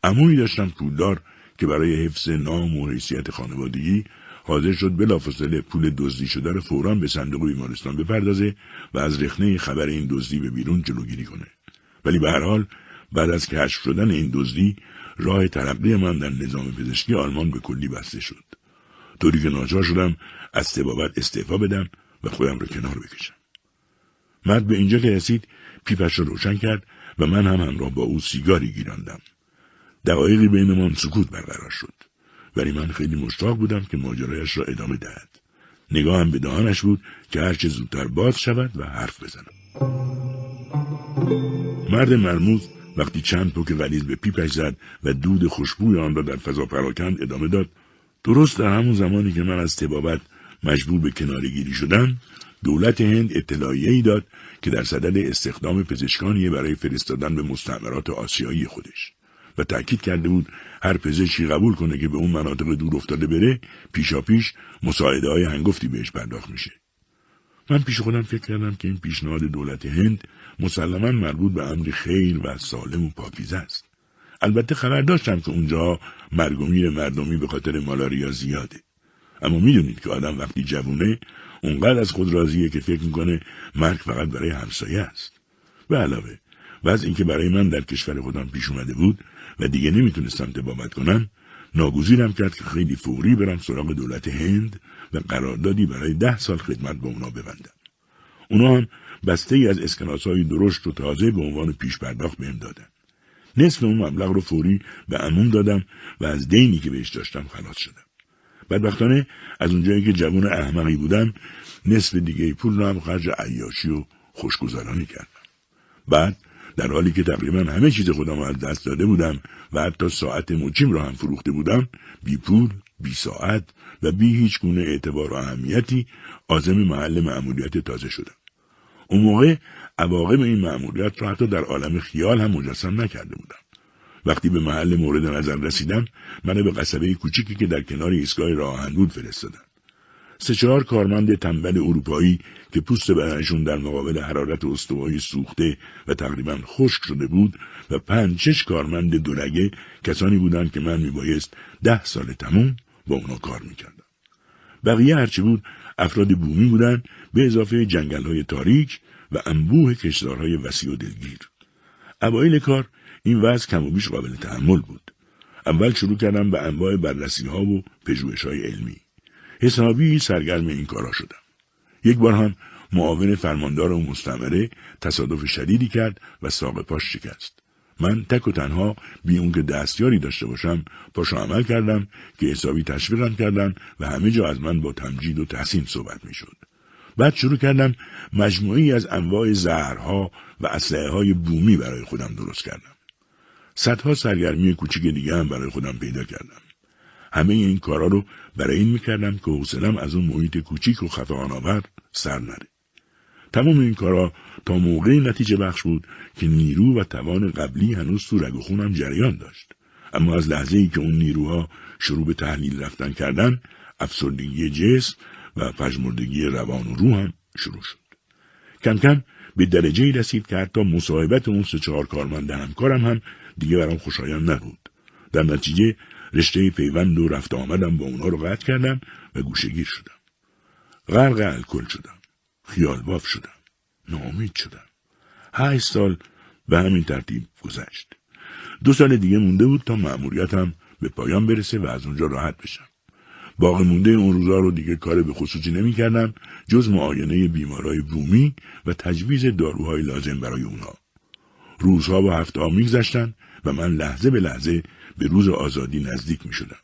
عمویی داشتم پولدار که برای حفظ نام و حیثیت خانوادگی حاضر شد بلافاصله پول دزدی شده را فورا به صندوق بیمارستان بپردازه و از رخنه خبر این دزدی به بیرون جلوگیری کنه. ولی به هر حال بعد از کشف شدن این دزدی راه ترقی من در نظام پزشکی آلمان به کلی بسته شد. طوری که ناچار شدم از تبابت استعفا بدم و خودم را کنار بکشم. مرد به اینجا که رسید پیپش را روشن کرد و من هم همراه با او سیگاری گیراندم. دقایقی بینمان سکوت برقرار شد. ولی من خیلی مشتاق بودم که ماجرایش را ادامه دهد. نگاهم به دهانش بود که هرچه زودتر باز شود و حرف بزنم. مرد مرموز وقتی چند پوک غلیظ به پیپش زد و دود خوشبوی آن را در فضا پراکند ادامه داد. درست در همون زمانی که من از تبابت مجبور به کنارگیری شدم دولت هند اطلاعیه ای داد که در صدد استخدام پزشکانی برای فرستادن به مستعمرات آسیایی خودش. و تأکید کرده بود هر پزشکی قبول کنه که به اون مناطق دور افتاده بره پیشا پیش مساعده های هنگفتی بهش پرداخت میشه. من پیش خودم فکر کردم که این پیشنهاد دولت هند مسلما مربوط به امری خیر و سالم و پاکیزه است. البته خبر داشتم که اونجا مرگ و میر مردمی به خاطر مالاریا زیاده. اما می‌دونید که آدم وقتی جوونه اونقدر از خود راضیه که فکر می‌کنه مرگ فقط برای همسایه است. به علاوه و از اینکه برای من در کشور خودم پیش اومده بود و دیگه نمی‌تونستم تبابت کنم ناگزیرم کرد که خیلی فوری برم سراغ دولت هند و قراردادی برای ده سال خدمت با اونا ببندم. اونا هم بسته ای از اسکناس های درشت و تازه به عنوان پیش پرداخت بهم دادن. نصف اون مبلغ رو فوری به عموم دادم و از دینی که بهش داشتم خلاص شدم. بدبختانه از اونجایی که جوان احمقی بودم نصف دیگه پول رو هم خرج عیاشی و خوشگذرانی کردم. بعد در حالی که تقریبا همه چیز خودم از دست داده بودم و حتی ساعت مچیم را هم فروخته بودم بی پول بی ساعت و بی هیچ گونه اعتبار و اهمیتی آزم محل معمولیت تازه شدم. اون موقع عواقب این معمولیت را حتی در عالم خیال هم مجسم نکرده بودم. وقتی به محل مورد نظر رسیدم من به قصبه کوچیکی که در کنار ایستگاه راه فرستادم. سه چهار کارمند تنبل اروپایی که پوست بدنشون در مقابل حرارت استوایی سوخته و تقریبا خشک شده بود و پنج شش کارمند دولگه کسانی بودند که من میبایست ده سال تموم با اونا کار می‌کردم. بقیه هرچی بود افراد بومی بودند به اضافه جنگل های تاریک و انبوه کشدارهای وسیع و دلگیر. اوایل کار این وضع کم و بیش قابل تحمل بود. اول شروع کردم به انواع بررسی ها و پژوهش های علمی. حسابی سرگرم این کارا شدم. یک بار هم معاون فرماندار و مستمره تصادف شدیدی کرد و ساق پاش شکست. من تک و تنها بی اون که دستیاری داشته باشم پاشو عمل کردم که حسابی تشویقم کردن و همه جا از من با تمجید و تحسین صحبت می‌شد. بعد شروع کردم مجموعی از انواع زهرها و اسلحه های بومی برای خودم درست کردم. صدها سرگرمی کوچیک دیگه هم برای خودم پیدا کردم. همه این کارا رو برای این می‌کردم که حوصلم از اون محیط کوچیک و خفه آور سر نره. تمام این کارا تا موقعی نتیجه بخش بود که نیرو و توان قبلی هنوز تو رگ و خونم جریان داشت. اما از لحظه ای که اون نیروها شروع به تحلیل رفتن کردن افسردگی جسم و پژمردگی روان و روح هم شروع شد. کم کم به درجه رسید که حتی مصاحبت اون سه چهار کارمند همکارم هم دیگه برام خوشایند نبود. در نتیجه رشته پیوند و رفت آمدم با اونا رو قطع کردم و گوشگیر شدم. غرق الکل شدم. خیال باف شدم. ناامید شدم. هشت سال به همین ترتیب گذشت. دو سال دیگه مونده بود تا مأموریتم به پایان برسه و از اونجا راحت بشم. باقی مونده اون روزا رو دیگه کار به خصوصی نمی کردم جز معاینه بیمارای بومی و تجویز داروهای لازم برای اونا. روزها و هفته ها میگذشتن و من لحظه به لحظه به روز آزادی نزدیک می شدم.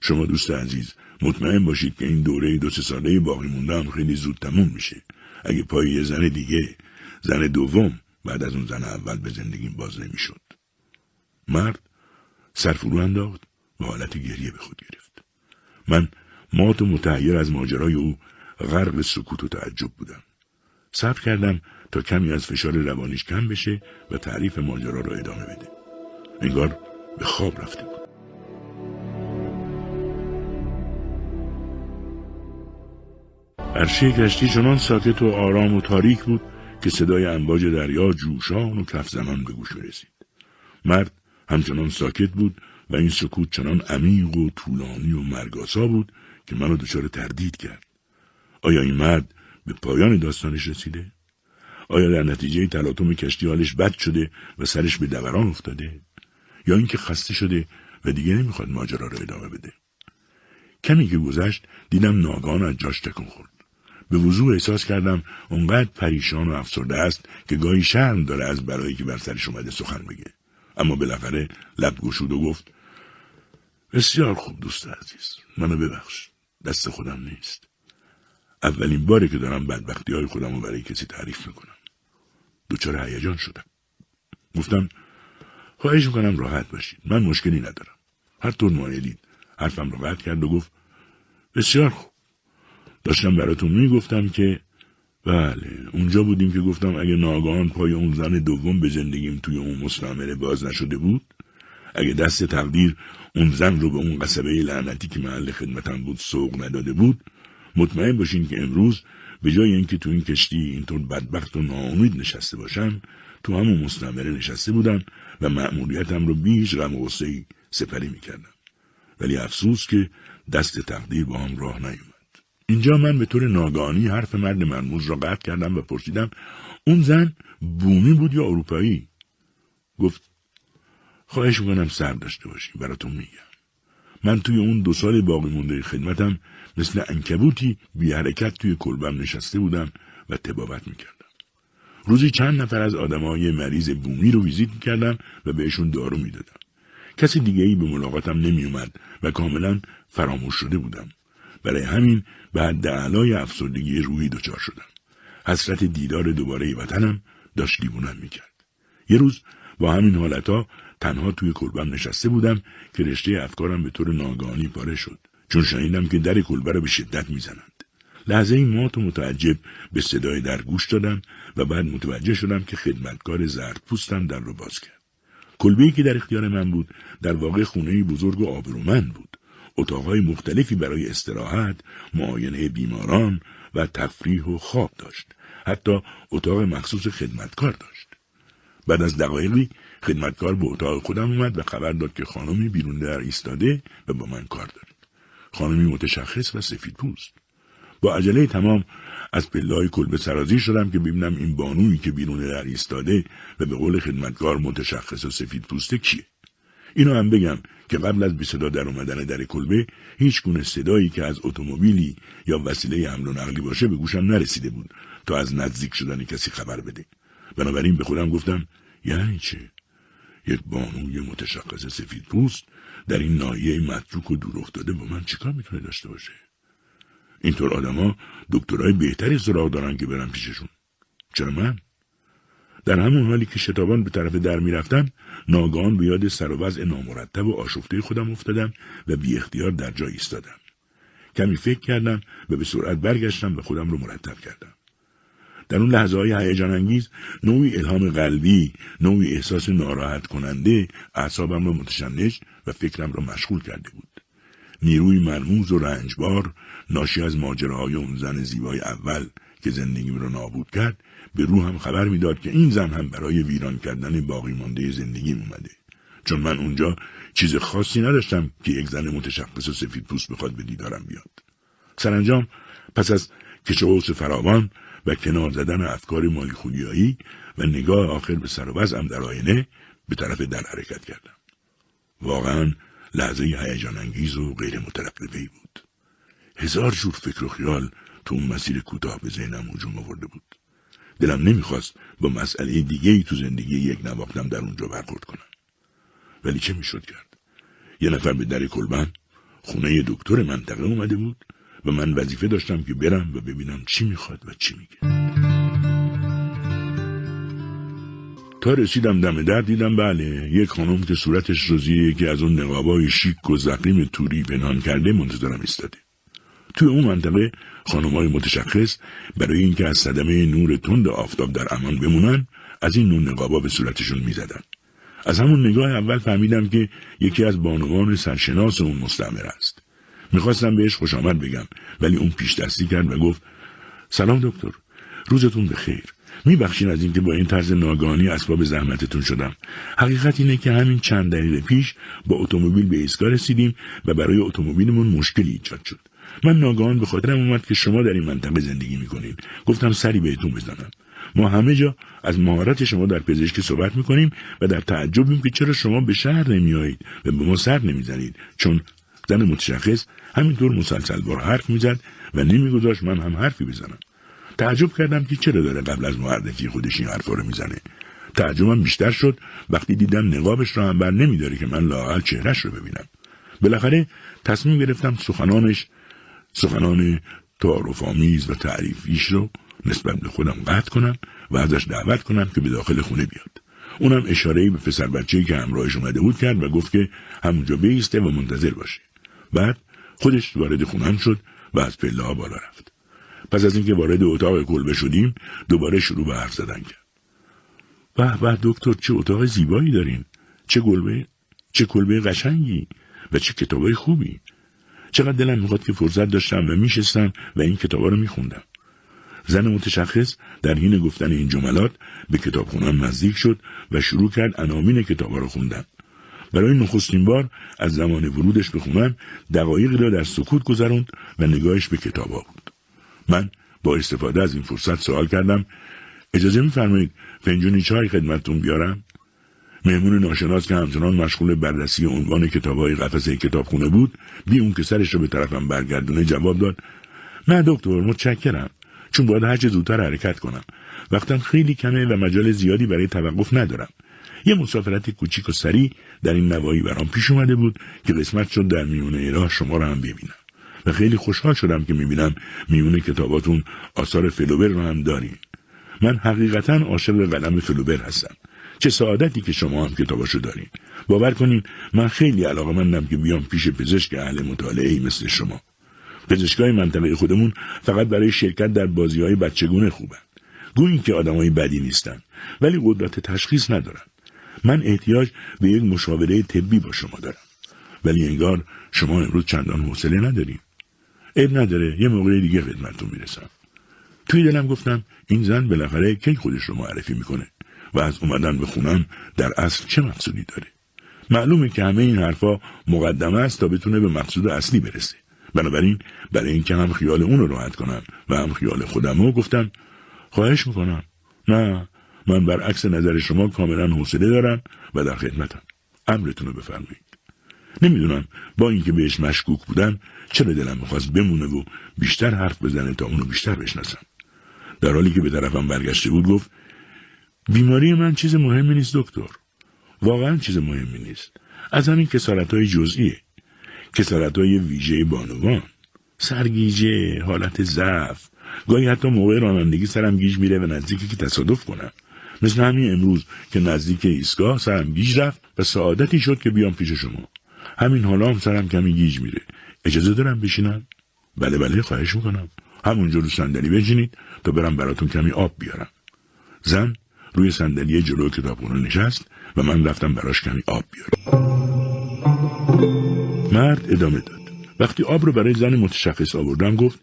شما دوست عزیز مطمئن باشید که این دوره دو سه ساله باقی مونده هم خیلی زود تموم میشه. اگه پای یه زن دیگه زن دوم بعد از اون زن اول به زندگیم باز نمی‌شد. مرد سرفرو انداخت و حالت گریه به خود گرفت. من مات و متحیر از ماجرای او غرق سکوت و تعجب بودم. صبر کردم تا کمی از فشار روانیش کم بشه و تعریف ماجرا را ادامه بده. انگار به خواب رفته بود عرشه کشتی چنان ساکت و آرام و تاریک بود که صدای انباج دریا جوشان و کف زنان به گوش رسید. مرد همچنان ساکت بود و این سکوت چنان عمیق و طولانی و مرگاسا بود که منو دچار تردید کرد. آیا این مرد به پایان داستانش رسیده؟ آیا در نتیجه تلاطم کشتی حالش بد شده و سرش به دوران افتاده؟ اینکه خسته شده و دیگه نمی‌خواد ماجرا رو ادامه بده؟ کمی که گذشت دیدم ناگان از جاش تکون خورد. به وضوع احساس کردم اونقدر پریشان و افسرده است که گاهی شرم داره از برایی که بر سرش اومده سخن بگه. اما بالاخره لب گشود و گفت بسیار خوب دوست عزیز منو ببخش دست خودم نیست اولین باری که دارم بدبختی های خودم رو برای کسی تعریف می‌کنم دوچار هیجان شدم گفتم خواهش می‌کنم راحت باشید. من مشکلی ندارم. هر طور مایلید. حرفم رو قطع کرد و گفت بسیار خوب. داشتم براتون می‌گفتم که بله اونجا بودیم که گفتم اگه ناگهان پای اون زن دوم به زندگیم توی اون مستعمره باز نشده بود اگه دست تقدیر اون زن رو به اون قصبه لعنتی که محل خدمتم بود سوق نداده بود مطمئن باشین که امروز به جای اینکه تو این کشتی اینطور بدبخت و ناامید نشسته باشم تو همون مستعمره نشسته بودم و مأموریتم رو بیش غم و سپری می‌کردم. ولی افسوس که دست تقدیر با هم راه نیومد. اینجا من به طور ناگانی حرف مرد مرموز را قطع کردم و پرسیدم اون زن بومی بود یا اروپایی؟ گفت خواهش می‌کنم سر داشته باشی براتون میگم. من توی اون دو سال باقی مونده خدمتم مثل انکبوتی بی حرکت توی کلبم نشسته بودم و تبابت می‌کردم. روزی چند نفر از آدمای مریض بومی رو ویزیت می‌کردم و بهشون دارو می‌دادم کسی دیگه ای به ملاقاتم نمیومد و کاملا فراموش شده بودم. برای همین به حد اعلای افسردگی روحی دچار شدم. حسرت دیدار دوباره وطنم داشت دیوونم می‌کرد. یه روز با همین حالتا تنها توی کلبم نشسته بودم که رشته افکارم به طور ناگهانی پاره شد. چون شنیدم که در کلبه را به شدت می‌زنند لحظه این مات و متعجب به صدای در گوش دادم و بعد متوجه شدم که خدمتکار زرد پوستم در رو باز کرد. کلبه که در اختیار من بود در واقع خونه بزرگ و آبرومند بود. اتاقهای مختلفی برای استراحت معاینه بیماران و تفریح و خواب داشت. حتی اتاق مخصوص خدمتکار داشت. بعد از دقایقی خدمتکار به اتاق خودم اومد و خبر داد که خانمی بیرون در ایستاده و با من کار دارد. خانمی متشخص و سفید پوست با عجله تمام از پلای کلبه سرازی شدم که ببینم این بانویی که بیرون در ایستاده و به قول خدمتکار متشخص و سفید پوسته کیه. اینو هم بگم که قبل از بی صدا در اومدن در کلبه هیچ گونه صدایی که از اتومبیلی یا وسیله حمل و نقلی باشه به گوشم نرسیده بود تا از نزدیک شدن کسی خبر بده. بنابراین به خودم گفتم یعنی چه؟ یک بانوی متشخص سفید پوست در این ناحیه متروک و دور افتاده با من چیکار می‌تونه داشته باشه؟ اینطور آدما دکترای بهتری سراغ دارن که برم پیششون. چرا من؟ در همون حالی که شتابان به طرف در می‌رفتم ناگان به یاد سر و وضع نامرتب و آشفته خودم افتادم و بی اختیار در جای ایستادم. کمی فکر کردم و به سرعت برگشتم و خودم رو مرتب کردم. در اون لحظه های هیجان انگیز نوعی الهام قلبی نوعی احساس ناراحت کننده اعصابم را متشنج و فکرم را مشغول کرده بود. نیروی مرموز و رنجبار ناشی از ماجراهای اون زن زیبای اول که زندگیم را نابود کرد به روحم خبر می‌داد که این زن هم برای ویران کردن باقی مانده زندگیم اومده چون من اونجا چیز خاصی نداشتم که یک زن متشخص و سفید پوست بخواد به دیدارم بیاد سرانجام پس از کشوس فراوان و کنار زدن افکار مالی و نگاه آخر به سر و در آینه به طرف در حرکت کردم. واقعا لحظه هیجان انگیز و غیر مترقبه بود. هزار جور فکر و خیال تو اون مسیر کوتاه به ذهنم هجوم آورده بود. دلم نمی‌خواست با مسئله دیگه ای تو زندگی یک نواختم در اونجا برخورد کنم. ولی چه می‌شد کرد؟ یه نفر به در کلبن خونه دکتر منطقه اومده بود و من وظیفه داشتم که برم و ببینم چی می‌خواد و چی میگه تا رسیدم دم در دیدم بله یک خانم که صورتش روزیه که از اون نقابای شیک و زقیم توری پنهان کرده منتظرم ایستاده توی اون منطقه خانمای متشخص برای اینکه از صدمه نور تند آفتاب در امان بمونن از این نور نقابا به صورتشون می‌زدن. از همون نگاه اول فهمیدم که یکی از بانوان سرشناس اون مستعمر است. می‌خواستم بهش خوش آمد بگم ولی اون پیش دستی کرد و گفت سلام دکتر روزتون بخیر. میبخشین از اینکه با این طرز ناگهانی اسباب زحمتتون شدم. حقیقت اینه که همین چند دقیقه پیش با اتومبیل به ایستگاه رسیدیم و برای اتومبیلمون مشکلی ایجاد شد. من ناگهان به خاطرم اومد که شما در این منطقه زندگی می‌کنید. گفتم سری بهتون بزنم. ما همه جا از مهارت شما در پزشکی صحبت می‌کنیم و در تعجبیم که چرا شما به شهر نمیایید و به ما سر نمی‌زنید. چون زن متشخص همینطور مسلسل بار حرف می‌زد و نمیگذاشت من هم حرفی بزنم. تعجب کردم که چرا داره قبل از معرفی خودش این حرفا رو می‌زنه. تعجبم بیشتر شد وقتی دیدم نقابش را هم بر نمیداره که من لاقل چهرش رو ببینم. بالاخره تصمیم گرفتم سخنانش سخنان تعارف آمیز و تعریفیش رو نسبت به خودم قطع کنم و ازش دعوت کنم که به داخل خونه بیاد. اونم اشارهی به پسر بچه که همراهش اومده بود کرد و گفت که همونجا بیسته و منتظر باشه. بعد خودش وارد خونم شد و از پله ها بالا رفت. پس از اینکه وارد اتاق کلبه شدیم دوباره شروع به حرف زدن کرد. به به دکتر چه اتاق زیبایی دارین؟ چه کلبه؟ چه کلبه قشنگی؟ و چه کتابای خوبی؟ چقدر دلم می‌خواد که فرصت داشتم و میشستم و این کتابا رو میخوندم. زن متشخص در حین گفتن این جملات به کتابخونم نزدیک شد و شروع کرد عناوین کتابا رو خوندن. برای نخستین بار از زمان ورودش به خونم دقایقی را در سکوت گذراند و نگاهش به کتابا بود. من با استفاده از این فرصت سوال کردم اجازه میفرمایید فنجونی چای خدمتتون بیارم؟ مهمون ناشناس که همچنان مشغول بررسی عنوان کتابهای قفسه کتابخونه بود بی اون که سرش رو به طرفم برگردونه جواب داد نه دکتر متشکرم. چون باید هرچه زودتر حرکت کنم. وقتم خیلی کمه و مجال زیادی برای توقف ندارم. یه مسافرت کوچیک و سریع در این نوایی برام پیش اومده بود که قسمت شد در میونه راه شما رو هم ببینم. و خیلی خوشحال شدم که می‌بینم میونه کتاباتون آثار فلوبر رو هم داریم من حقیقتا عاشق قلم فلوبر هستم. چه سعادتی که شما هم کتاباشو دارین. باور کنین من خیلی علاقه مندم که بیام پیش پزشک اهل مطالعه مثل شما. پزشکای منطقه خودمون فقط برای شرکت در بازی های بچگونه خوبن. گویی که آدمای بدی نیستن ولی قدرت تشخیص ندارن. من احتیاج به یک مشاوره طبی با شما دارم. ولی انگار شما امروز چندان حوصله نداریم عیب نداره یه موقع دیگه خدمتتون می‌رسم. توی دلم گفتم این زن بالاخره کی خودش رو معرفی می‌کنه؟ و از اومدن به خونم در اصل چه مقصودی داره؟ معلومه که همه این حرفا مقدمه است تا بتونه به مقصود اصلی برسه. بنابراین برای اینکه هم خیال اون رو راحت کنم و هم خیال خودم رو گفتم خواهش می‌کنم. نه من برعکس نظر شما کاملا حوصله دارم و در خدمتم. امرتون رو بفرمایید. نمی‌دونم با اینکه بهش مشکوک بودم چرا دلم می‌خواست بمونه و بیشتر حرف بزنه تا اونو بیشتر بشناسم. در حالی که به طرفم برگشته بود گفت بیماری من چیز مهمی نیست دکتر. واقعا چیز مهمی نیست. از همین کسارت های جزئیه. کسالت های ویژه بانوان. سرگیجه حالت ضعف. گاهی حتی موقع رانندگی سرم گیج میره و نزدیکی که تصادف کنم. مثل همین امروز که نزدیک ایستگاه سرم گیج رفت و سعادتی شد که بیام پیش شما. همین حالا هم سرم کمی گیج میره. اجازه دارم بشینم؟ بله بله خواهش می‌کنم. همونجا رو صندلی بشینید تا برم براتون کمی آب بیارم. زن؟ روی صندلی جلو کتابخونه نشست و من رفتم براش کمی آب بیارم. مرد ادامه داد. وقتی آب رو برای زن متشخص آوردم گفت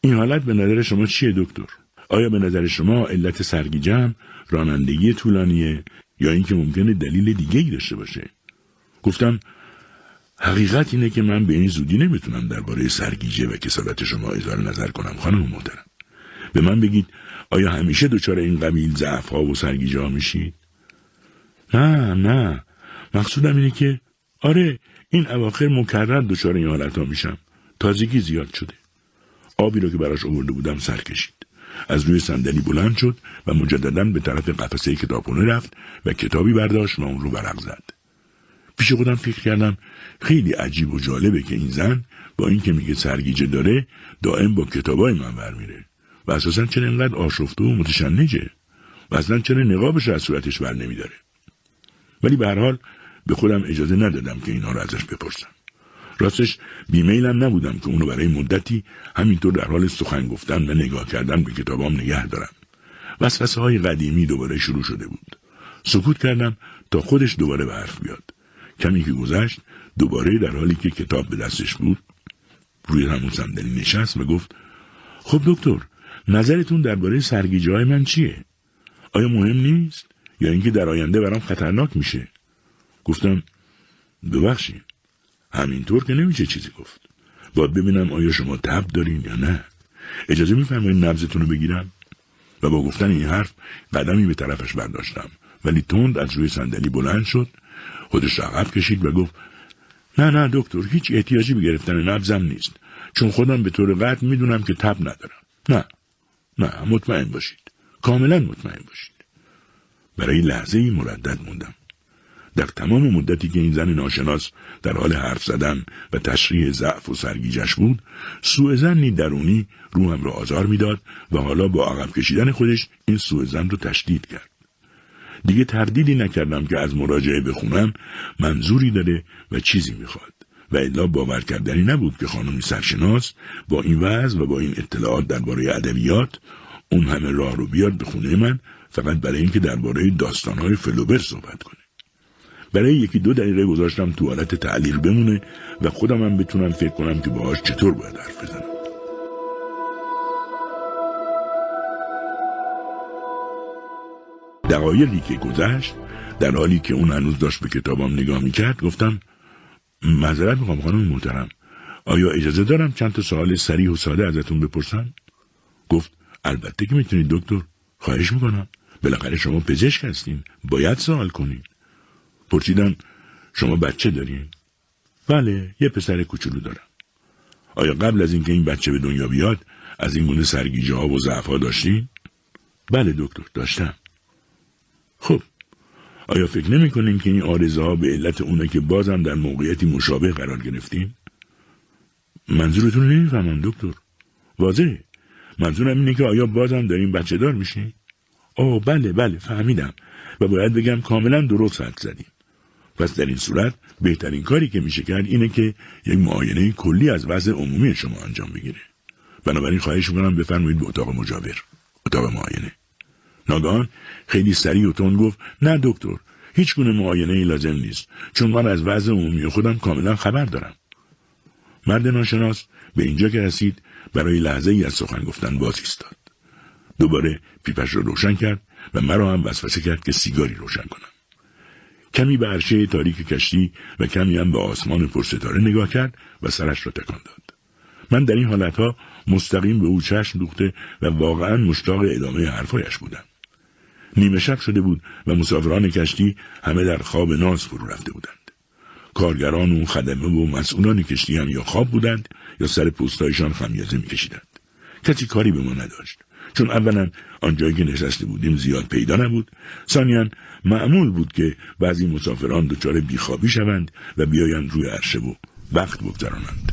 این حالت به نظر شما چیه دکتر؟ آیا به نظر شما علت سرگیجم رانندگی طولانیه یا اینکه ممکنه دلیل دیگه ای داشته باشه؟ گفتم حقیقت اینه که من به این زودی نمی‌تونم درباره سرگیجه و کسالت شما اظهار نظر کنم خانم محترم. به من بگید آیا همیشه دچار این قبیل ضعف ها و سرگیجه ها میشید؟ نه نه. مقصودم اینه که آره این اواخر مکرر دچار این حالت ها میشم. تازگی زیاد شده. آبی رو که براش آورده بودم سر کشید. از روی صندلی بلند شد و مجددا به طرف قفسه کتابخونه رفت و کتابی برداشت و اون رو ورق زد. پیش خودم فکر کردم خیلی عجیب و جالبه که این زن با اینکه میگه سرگیجه داره دائم با کتابای من ور میره. و اساسا چرا اینقدر آشفته و متشنجه و اصلا چرا نقابش از صورتش بر نمیداره؟ ولی به هر حال به خودم اجازه ندادم که اینها رو ازش بپرسم. راستش بیمیلم نبودم که اونو برای مدتی همینطور در حال سخن گفتن و نگاه کردن به کتابام نگه دارم. وسوسه های قدیمی دوباره شروع شده بود. سکوت کردم تا خودش دوباره به حرف بیاد. کمی که گذشت دوباره در حالی که کتاب به دستش بود روی همون صندلی نشست و گفت خب دکتر نظرتون درباره سرگیجه های من چیه؟ آیا مهم نیست؟ یا اینکه در آینده برام خطرناک میشه؟ گفتم ببخشید. همینطور که نمیشه چیزی گفت. باید ببینم آیا شما تب دارین یا نه. اجازه میفرمایید نبزتون رو بگیرم؟ و با گفتن این حرف قدمی به طرفش برداشتم. ولی تند از روی صندلی بلند شد خودش عقب کشید و گفت نه نه دکتر هیچ احتیاجی به گرفتن نبزم نیست. چون خودم به طور قطع می‌دونم که تب ندارم. نه. نه مطمئن باشید. کاملا مطمئن باشید. برای لحظه ای مردد موندم. در تمام مدتی که این زن ناشناس در حال حرف زدن و تشریح ضعف و سرگیجش بود سوء زنی درونی روحم را آزار می‌داد و حالا با عقب کشیدن خودش این سوء زن رو تشدید کرد. دیگه تردیدی نکردم که از مراجعه بخونم منظوری داره و چیزی می‌خواد. و الا باور کردنی نبود که خانمی سرشناس با این وضع و با این اطلاعات درباره ادبیات اون همه راه رو بیاد به خونه من فقط برای اینکه درباره داستانهای فلوبر صحبت کنه. برای یکی دو دقیقه گذاشتم تو حالت تعلیق بمونه و خودم هم بتونم فکر کنم که باهاش چطور باید حرف بزنم. دقایقی که گذشت در حالی که اون هنوز داشت به کتابم نگاه می‌کرد گفتم معذرت می‌خوام خانم محترم. آیا اجازه دارم چند تا سوال سریع و ساده ازتون بپرسم؟ گفت البته که می‌تونید دکتر. خواهش می‌کنم. بالاخره شما پزشک هستین. باید سوال کنین. پرسیدم شما بچه دارین؟ بله یه پسر کوچولو دارم. آیا قبل از اینکه این بچه به دنیا بیاد از این گونه سرگیجه ها و ضعف ها داشتین؟ بله دکتر داشتم. خب آیا فکر نمی کنیم که این آرزه ها به علت اونه که بازم در موقعیتی مشابه قرار گرفتیم؟ منظورتون نمی‌فهمم دکتر. واضحه. منظورم اینه که آیا بازم داریم بچه دار میشیم؟ آه بله بله فهمیدم و باید بگم کاملا درست حد زدیم. پس در این صورت بهترین کاری که میشه کرد اینه که یک معاینه کلی از وضع عمومی شما انجام بگیره. بنابراین خواهش می‌کنم بفرمایید به اتاق مجاور. اتاق معاینه. ناگهان خیلی سریع و تون گفت نه دکتر هیچ گونه معاینه ای لازم نیست چون من از وضع عمومی خودم کاملا خبر دارم. مرد ناشناس به اینجا که رسید برای لحظه ای از سخن گفتن باز ایستاد. دوباره پیپش را روشن کرد و مرا هم وسوسه کرد که سیگاری روشن کنم. کمی به عرشه تاریک کشتی و کمی هم به آسمان پرستاره نگاه کرد و سرش را تکان داد. من در این حالتها مستقیم به او چشم دوخته و واقعا مشتاق ادامه حرفایش بودم. نیمه شب شده بود و مسافران کشتی همه در خواب ناز فرو رفته بودند. کارگران و خدمه و مسئولان کشتی هم یا خواب بودند یا سر پوستایشان خمیازه میکشیدند. کسی کاری به ما نداشت. چون اولا آنجایی که نشسته بودیم زیاد پیدا نبود ثانیا معمول بود که بعضی مسافران دچار بیخوابی شوند و بیایند روی عرشه و وقت بگذرانند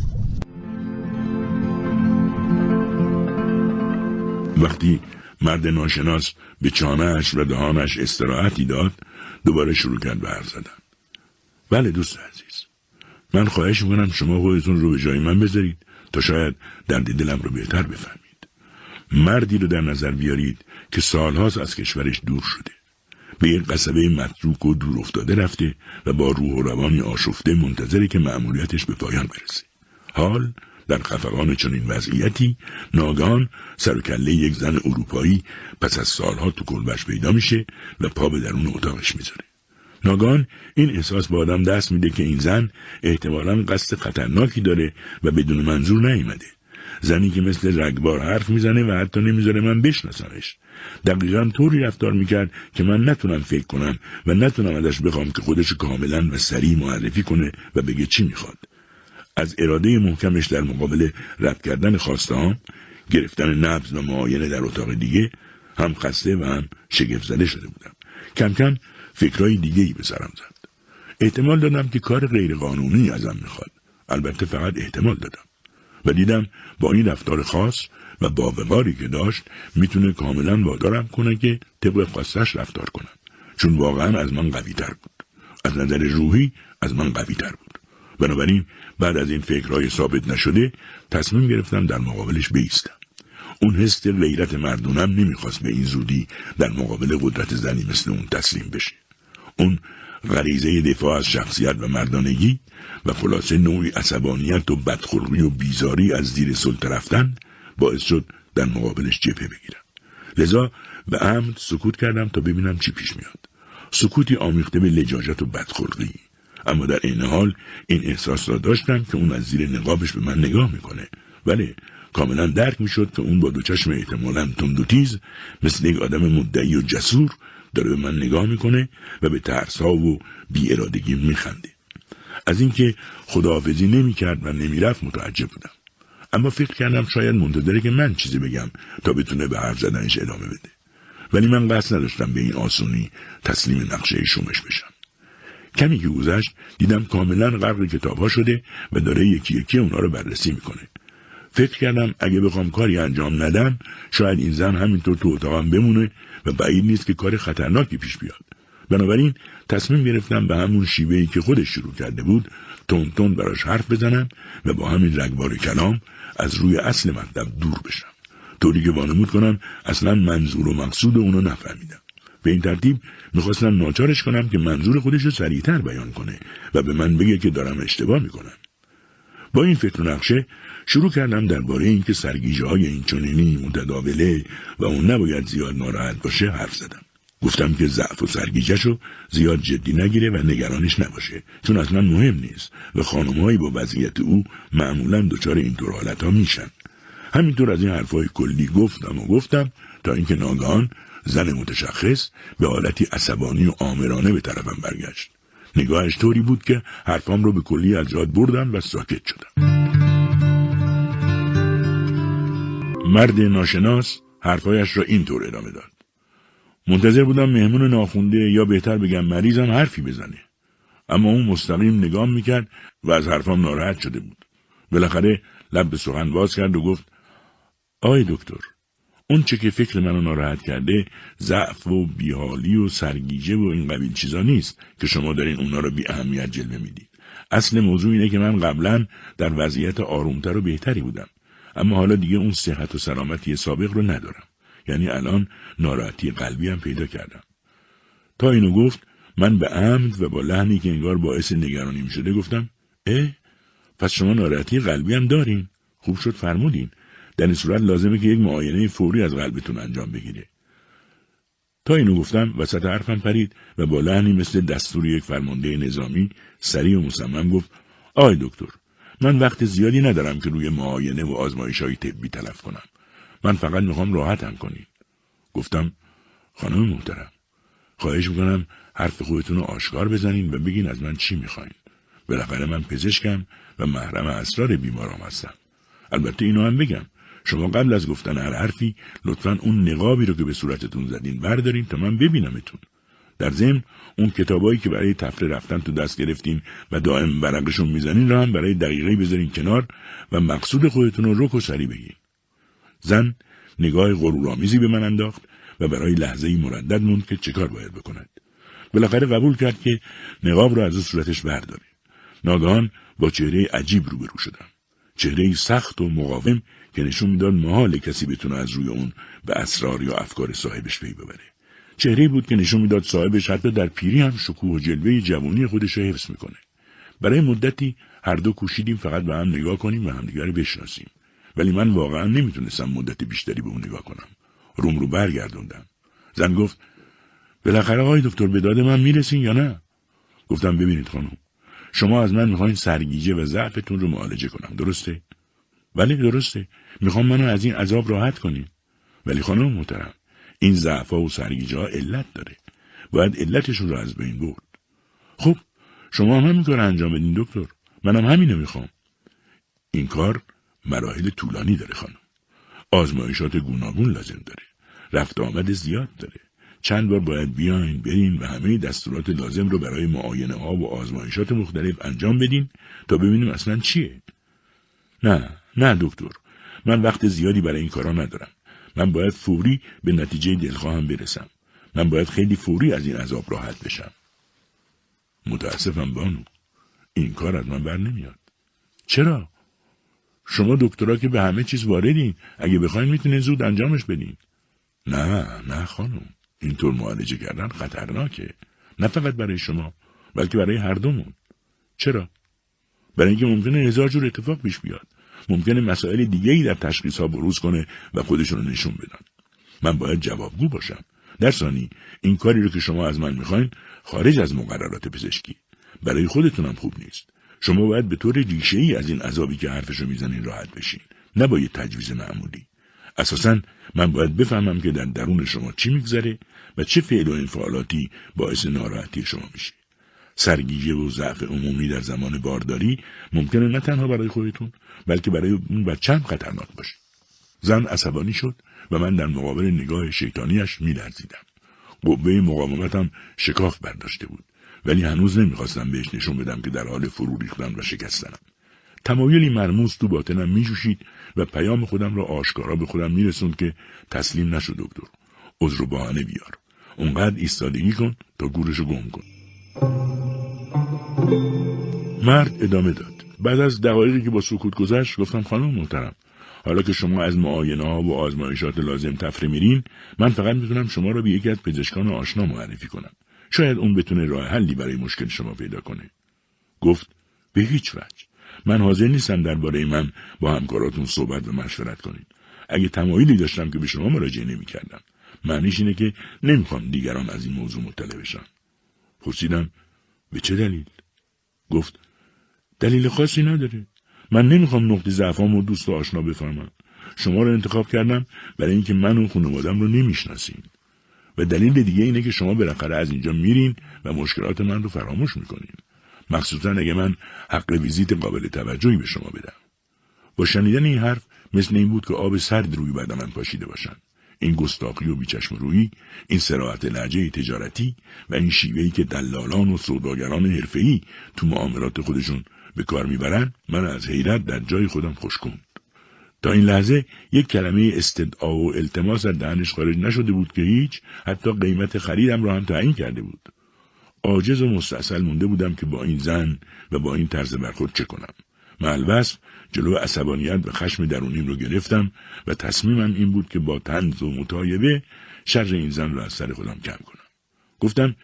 وقتی مرد ناشناس به چانهش و دهانش استراحتی داد دوباره شروع کرد به حرف زدن. بله دوست عزیز. من خواهش می‌کنم شما خودتون رو به جای من بذارید تا شاید درد دلم رو بهتر بفهمید. مردی رو در نظر بیارید که سالهاست از کشورش دور شده. به یک قصبه متروک و دور افتاده رفته و با روح و روانی آشفته منتظره که مأموریتش به پایان برسه. حال در خفقان چنین وضعیتی ناگان سر کله یک زن اروپایی پس از سالها تو کلبش پیدا میشه و پا به درون اتاقش می‌ذاره. ناگان این احساس به آدم دست میده که این زن احتمالا قصد خطرناکی داره و بدون منظور نیامده زنی که مثل رگبار حرف می‌زنه و حتی نمی‌ذاره من بشناسمش. دقیقا طوری رفتار می‌کرد که من نتونم فکر کنم و نتونم ازش بخوام که خودش کاملا و سریع معرفی کنه و بگه چی می‌خواد. از اراده محکمش در مقابل رد کردن خواسته گرفتن نبز و معاینه در اتاق دیگه هم خسته و هم شگفت زده شده بودم. کم کم فکرهای دیگه ای به سرم زد. احتمال دادم که کار غیرقانونی ازم می‌خواد. البته فقط احتمال دادم. و دیدم با این رفتار خاص و با وقاری که داشت می‌تونه کاملا وادارم کنه که طبق خواستش رفتار کنم. چون واقعا از من قوی تر بود. از نظر روحی از من قوی تر بود. بنابراین بعد از این فکرهای ثابت نشده تصمیم گرفتم در مقابلش بیستم. اون حس غیرت مردونم نمی‌خواست به این زودی در مقابل قدرت زنی مثل اون تسلیم بشه. اون غریزه دفاع از شخصیت و مردانگی و خلاصه نوعی عصبانیت و بدخلقی و بیزاری از زیر سلطه رفتن باعث شد در مقابلش جبهه بگیرم. لذا به عمد سکوت کردم تا ببینم چی پیش میاد. سکوتی آمیخته به لجاجت و بدخلقی. اما در این حال این احساس را داشتم که اون از زیر نقابش به من نگاه می‌کنه. ولی کاملا درک می‌شد که اون با دو چشم احتمالا تند و تیز مثل یک آدم مدعی و جسور داره به من نگاه می‌کنه و به ترسها و بی ارادگی میخنده. از اینکه خداحافظی نمی‌کرد و نمی‌رفت متعجب بودم. اما فکر کردم شاید منتظره که من چیزی بگم تا بتونه به حرف زدنش ادامه بده. ولی من قصد نداشتم به این آسونی تسلیم نقشه شومش بشم. کمی که گذشت دیدم کاملا غرق کتاب ها شده و داره یکی یکی اونا رو بررسی می‌کنه. فکر کردم اگه بخوام کاری انجام ندم شاید این زن همینطور تو اتاقم بمونه و بعید نیست که کار خطرناکی پیش بیاد. بنابراین تصمیم گرفتم به همون شیوهی که خودش شروع کرده بود تون تون براش حرف بزنم و با همین رگبار کلام از روی اصل مطلب دور بشم. طوری که وانمود کنم اصلا منظور و مقصود اونو نفهمیدم. به این ترتیب می‌خواستم ناچارش کنم که منظور خودش رو سریعتر بیان کنه و به من بگه که دارم اشتباه می‌کنم. با این فکر و نقشه شروع کردم درباره اینکه سرگیجه های این چنینی متداوله و اون نباید زیاد ناراحت باشه حرف زدم. گفتم که ضعف و سرگیجهشو زیاد جدی نگیره و نگرانش نباشه چون اصلا مهم نیست و خانمهایی با وضعیت او معمولا دچار اینطور حالت ها میشن. همینطور از این حرفهای کلی گفتم و گفتم تا اینکه ناگهان زن متشخص به حالتی عصبانی و آمرانه به طرفم برگشت. نگاهش طوری بود که حرفام رو به کلی از جاد بردم و ساکت شدم. مرد ناشناس حرفایش را اینطور ادامه داد. منتظر بودم مهمون ناخونده یا بهتر بگم مریضم حرفی بزنه. اما اون مستقیم نگام می‌کرد و از حرفام ناراحت شده بود. بالاخره لب به سخن باز کرد و گفت آی دکتر اون چه که فکر منو ناراحت کرده ضعف و بیحالی و سرگیجه و این قبیل چیزا نیست که شما دارین اونا رو بی اهمیت جلوه می‌دید. اصل موضوع اینه که من قبلا در وضعیت آرومتر و بهتری بودم. اما حالا دیگه اون صحت و سلامتی سابق رو ندارم. یعنی الان ناراحتی قلبی هم پیدا کردم. تا اینو گفت من به عمد و با لحنی که انگار باعث نگرانیم شده گفتم اه پس شما ناراحتی قلبی هم دارین. خوب شد فرمودین. در این صورت لازمه که یک معاینه فوری از قلبتون انجام بگیره. تا اینو گفتم وسط حرفم پرید و با لحنی مثل دستور یک فرمانده نظامی سریع و مصمم گفت آی دکتر من وقت زیادی ندارم که روی معاینه و آزمایش های طبی تلف کنم. من فقط می‌خوام راحتم کنید گفتم خانم محترم خواهش می‌کنم حرف خودتون رو آشکار بزنین و بگین از من چی می‌خواین. بالاخره من پزشکم و محرم اسرار بیمارام هستم. البته اینو هم بگم. شما قبل از گفتن هر حرفی لطفا اون نقابی رو که به صورتتون زدین بردارین تا من ببینمتون. در ضمن اون کتابایی که برای تفره رفتن تو دست گرفتین و دائم برقشون می‌زنین را هم برای دقیقه بذارین کنار و مقصود خودتون رو رک و سری بگین. زن نگاه غرورآمیزی به من انداخت و برای لحظه ای مردد موند که چه کار باید بکند. بالاخره قبول کرد که نقاب را از صورتش برداره ناگهان با چهره عجیب روبرو شدم. چهره سخت و مقاوم که نشون می‌داد محال کسی بتونه از روی اون به اسرار یا افکار صاحبش پی ببره. چهره بود که نشون می‌داد صاحبش حتی در پیری هم شکوه و جلوه جوانی خودش را حفظ می‌کنه. برای مدتی هر دو کوشیدیم فقط به هم نگاه کنیم و همدیگر رو بشناسیم. ولی من واقعا نمی‌تونستم مدت بیشتری به اون نگاه کنم. روم رو برگردوندم. زن گفت بالاخره آقای دکتر به داد من می‌رسین یا نه؟ گفتم ببینید خانم شما از من می‌خواین سرگیجه و ضعفتون رو معالجه کنم درسته؟ ولی درسته. می‌خوام منو از این عذاب راحت کنیم ولی خانم محترم این ضعفا و سرگیجه ها علت داره. باید علتشون رو از بین برد. خب شما هم همین کار انجام بدین دکتر. منم همینو می‌خوام. این کار مراحل طولانی داره خانم. آزمایشات گوناگون لازم داره. رفت آمد زیاد داره. چند بار باید بیاین برین و همه دستورات لازم رو برای معاینه ها و آزمایشات مختلف انجام بدین تا ببینیم اصلا چیه. نه نه دکتر. من وقت زیادی برای این کارا ندارم. من باید فوری به نتیجه دلخواهم برسم. من باید خیلی فوری از این عذاب راحت بشم. متاسفم بانو. این کار از من بر نمیاد. چرا؟ شما دکترا که به همه چیز واردین. اگه بخواین می‌تونین زود انجامش بدین. نه نه خانم. اینطور معالجه کردن خطرناکه. نه فقط برای شما بلکه برای هر دومون. چرا؟ برای اینکه ممکنه هزار جور اتفاق پیش بیاد. ممکنه مسائل دیگه‌ای در تشخیص ها بروز کنه و خودشون رو نشون بدن. من باید جوابگو باشم. در ثانی این کاری رو که شما از من می‌خواین خارج از مقررات پزشکی. برای خودتونم خوب نیست. شما باید به طور ریشه ای از این عذابی که حرفشو می‌زنین راحت بشین. نه با یه تجویز معمولی. اساسا من باید بفهمم که در درون شما چی میگذره و چه فعل و انفعالاتی باعث ناراحتی شما میشه. سرگیجه و ضعف عمومی در زمان بارداری ممکنه نه تنها برای خودتون بلکه برای اون بچه هم خطرناک باشه. زن عصبانی شد و من در مقابل نگاه شیطانیش میلرزیدم. قوه مقاومتم شکاف برداشته بود ولی هنوز نمی‌خواستم بهش نشون بدم که در حال فرو ریختن و شکستنم. تمایلی مرموز تو باطنم میجوشید و پیام خودم را آشکارا به خودم میرسوند که تسلیم نشد دکتر. عذر و بهانه بیار. اونقدر ایستادگی کن تا گورشو گم کن. مرد ادامه داد. بعد از دقایقی که با سکوت گذشت گفتم خانم محترم حالا که شما از معاینه ها و آزمایشات لازم تفره میرین من فقط می‌تونم شما را به یکی از پزشکان آشنا معرفی کنم. شاید اون بتونه راه حلی برای مشکل شما پیدا کنه. گفت به هیچ وجه. من حاضر نیستم درباره من با همکاراتون صحبت و مشورت کنید اگه تمایلی داشتم که به شما مراجعه نمی‌کردم معنیش اینه که نمی‌خوام دیگران از این موضوع مطلع بشن. پرسیدم به چه دلیل؟ گفت دلیل خاصی نداره. من نمی‌خوام نقطه ضعفام و دوست و آشنا بفهمم. شما رو انتخاب کردم برای اینکه من و خانوادم رو نمی‌شناسین و دلیل دیگه اینه که شما بالاخره از اینجا میرین و مشکلات من رو فراموش می‌کنین. مخصوصا اگه من حق ویزیت قابل توجهی به شما بدم. با شنیدن این حرف مثل این بود که آب سرد روی من پاشیده باشن. این گستاخی و بیچشم رویی این سراحت لحجه تجارتی و این شیوهی که دلالان و سوداگران حرفه‌ای تو معاملات خودشون به کار می‌برن من از حیرت در جای خودم خوش تا این لحظه یک کلمه استدعا و التماس از دهنش خارج نشده بود که هیچ حتی قیمت خریدم را هم تعیین کرده بود. عاجز و مستاصل مونده بودم که با این زن و با این طرز برخورد چه کنم. معلوصف جلو عصبانیت و خشم درونیم رو گرفتم و تصمیمم این بود که با تنز و مطایبه شر این زن را از سر خودم کم کنم. گفتم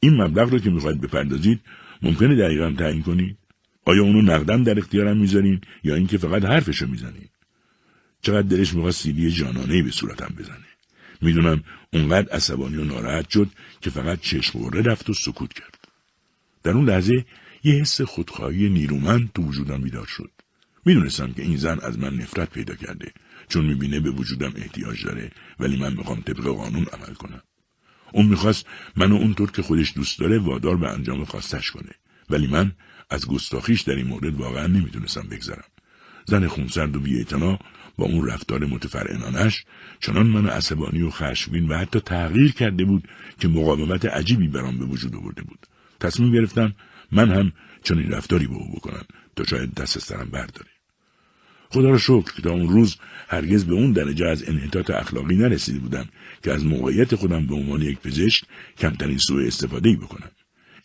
این مبلغ رو که می‌خواید بپردازید ممکنه دقیقا تعیین کنید؟ آیا اونو نقدم در اختیارم می‌ذارین یا اینکه فقط حرفشو می‌زنین؟ چقدر دلش می‌خواست سیلی جانانه به صورتم بزنه؟ می‌دونم اونقدر عصبانی و ناراحت شد که فقط چشم رفت و سکوت کرد. در اون لحظه یه حس خودخواهی نیرومند تو وجودم بیدار شد. می‌دونستم که این زن از من نفرت پیدا کرده چون می‌بینه به وجودم احتیاج داره ولی من می‌خوام طبق قانون عمل کنم. اون می‌خواست منو اونطور که خودش دوست داره وادار به انجام خواستش کنه ولی من از گستاخیش در این مورد واقعا نمی‌تونستم بگذرم. زن خونسرد و بیاعتنا با اون رفتار متفرعنانش چنان من عصبانی و خشمگین و حتی تغییر کرده بود که مقاومت عجیبی برام به وجود آورده بود. تصمیم گرفتم من هم چنین رفتاری به او بکنم تا شاید دست از سرم برداره. خدا را شکر که تا اون روز هرگز به اون درجه از انحطاط اخلاقی نرسیده بودم که از موقعیت خودم به عنوان یک پزشک کمترین سوء استفاده بکنم.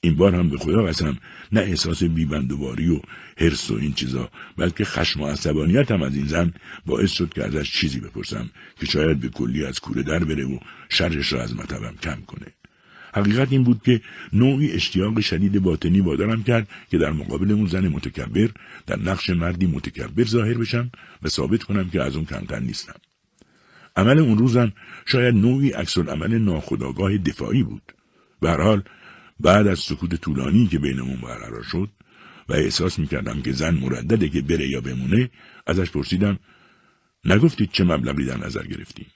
این بار هم به خدا قسم نه احساس بیبندواری و حرس و این چیزا بلکه خشم و عصبانیت هم از این زن باعث شد که ازش چیزی بپرسم که شاید به کلی از کوره در بره و شرش را از مطبم کم کنه. حقیقت این بود که نوعی اشتیاق شدید باطنی وادارم کرد که در مقابل اون زن متکبر در نقش مردی متکبر ظاهر بشم و ثابت کنم که از اون کمتر نیستم. عمل اون روزم شاید نوعی عکس عمل ناخودآگاه دفاعی بود. به حال بعد از سکوت طولانی که بینمون برقرار شد و احساس می‌کردم که زن مردده که بره یا بمونه ازش پرسیدم نگفتید چه مبلغی در نظر گرفتیم؟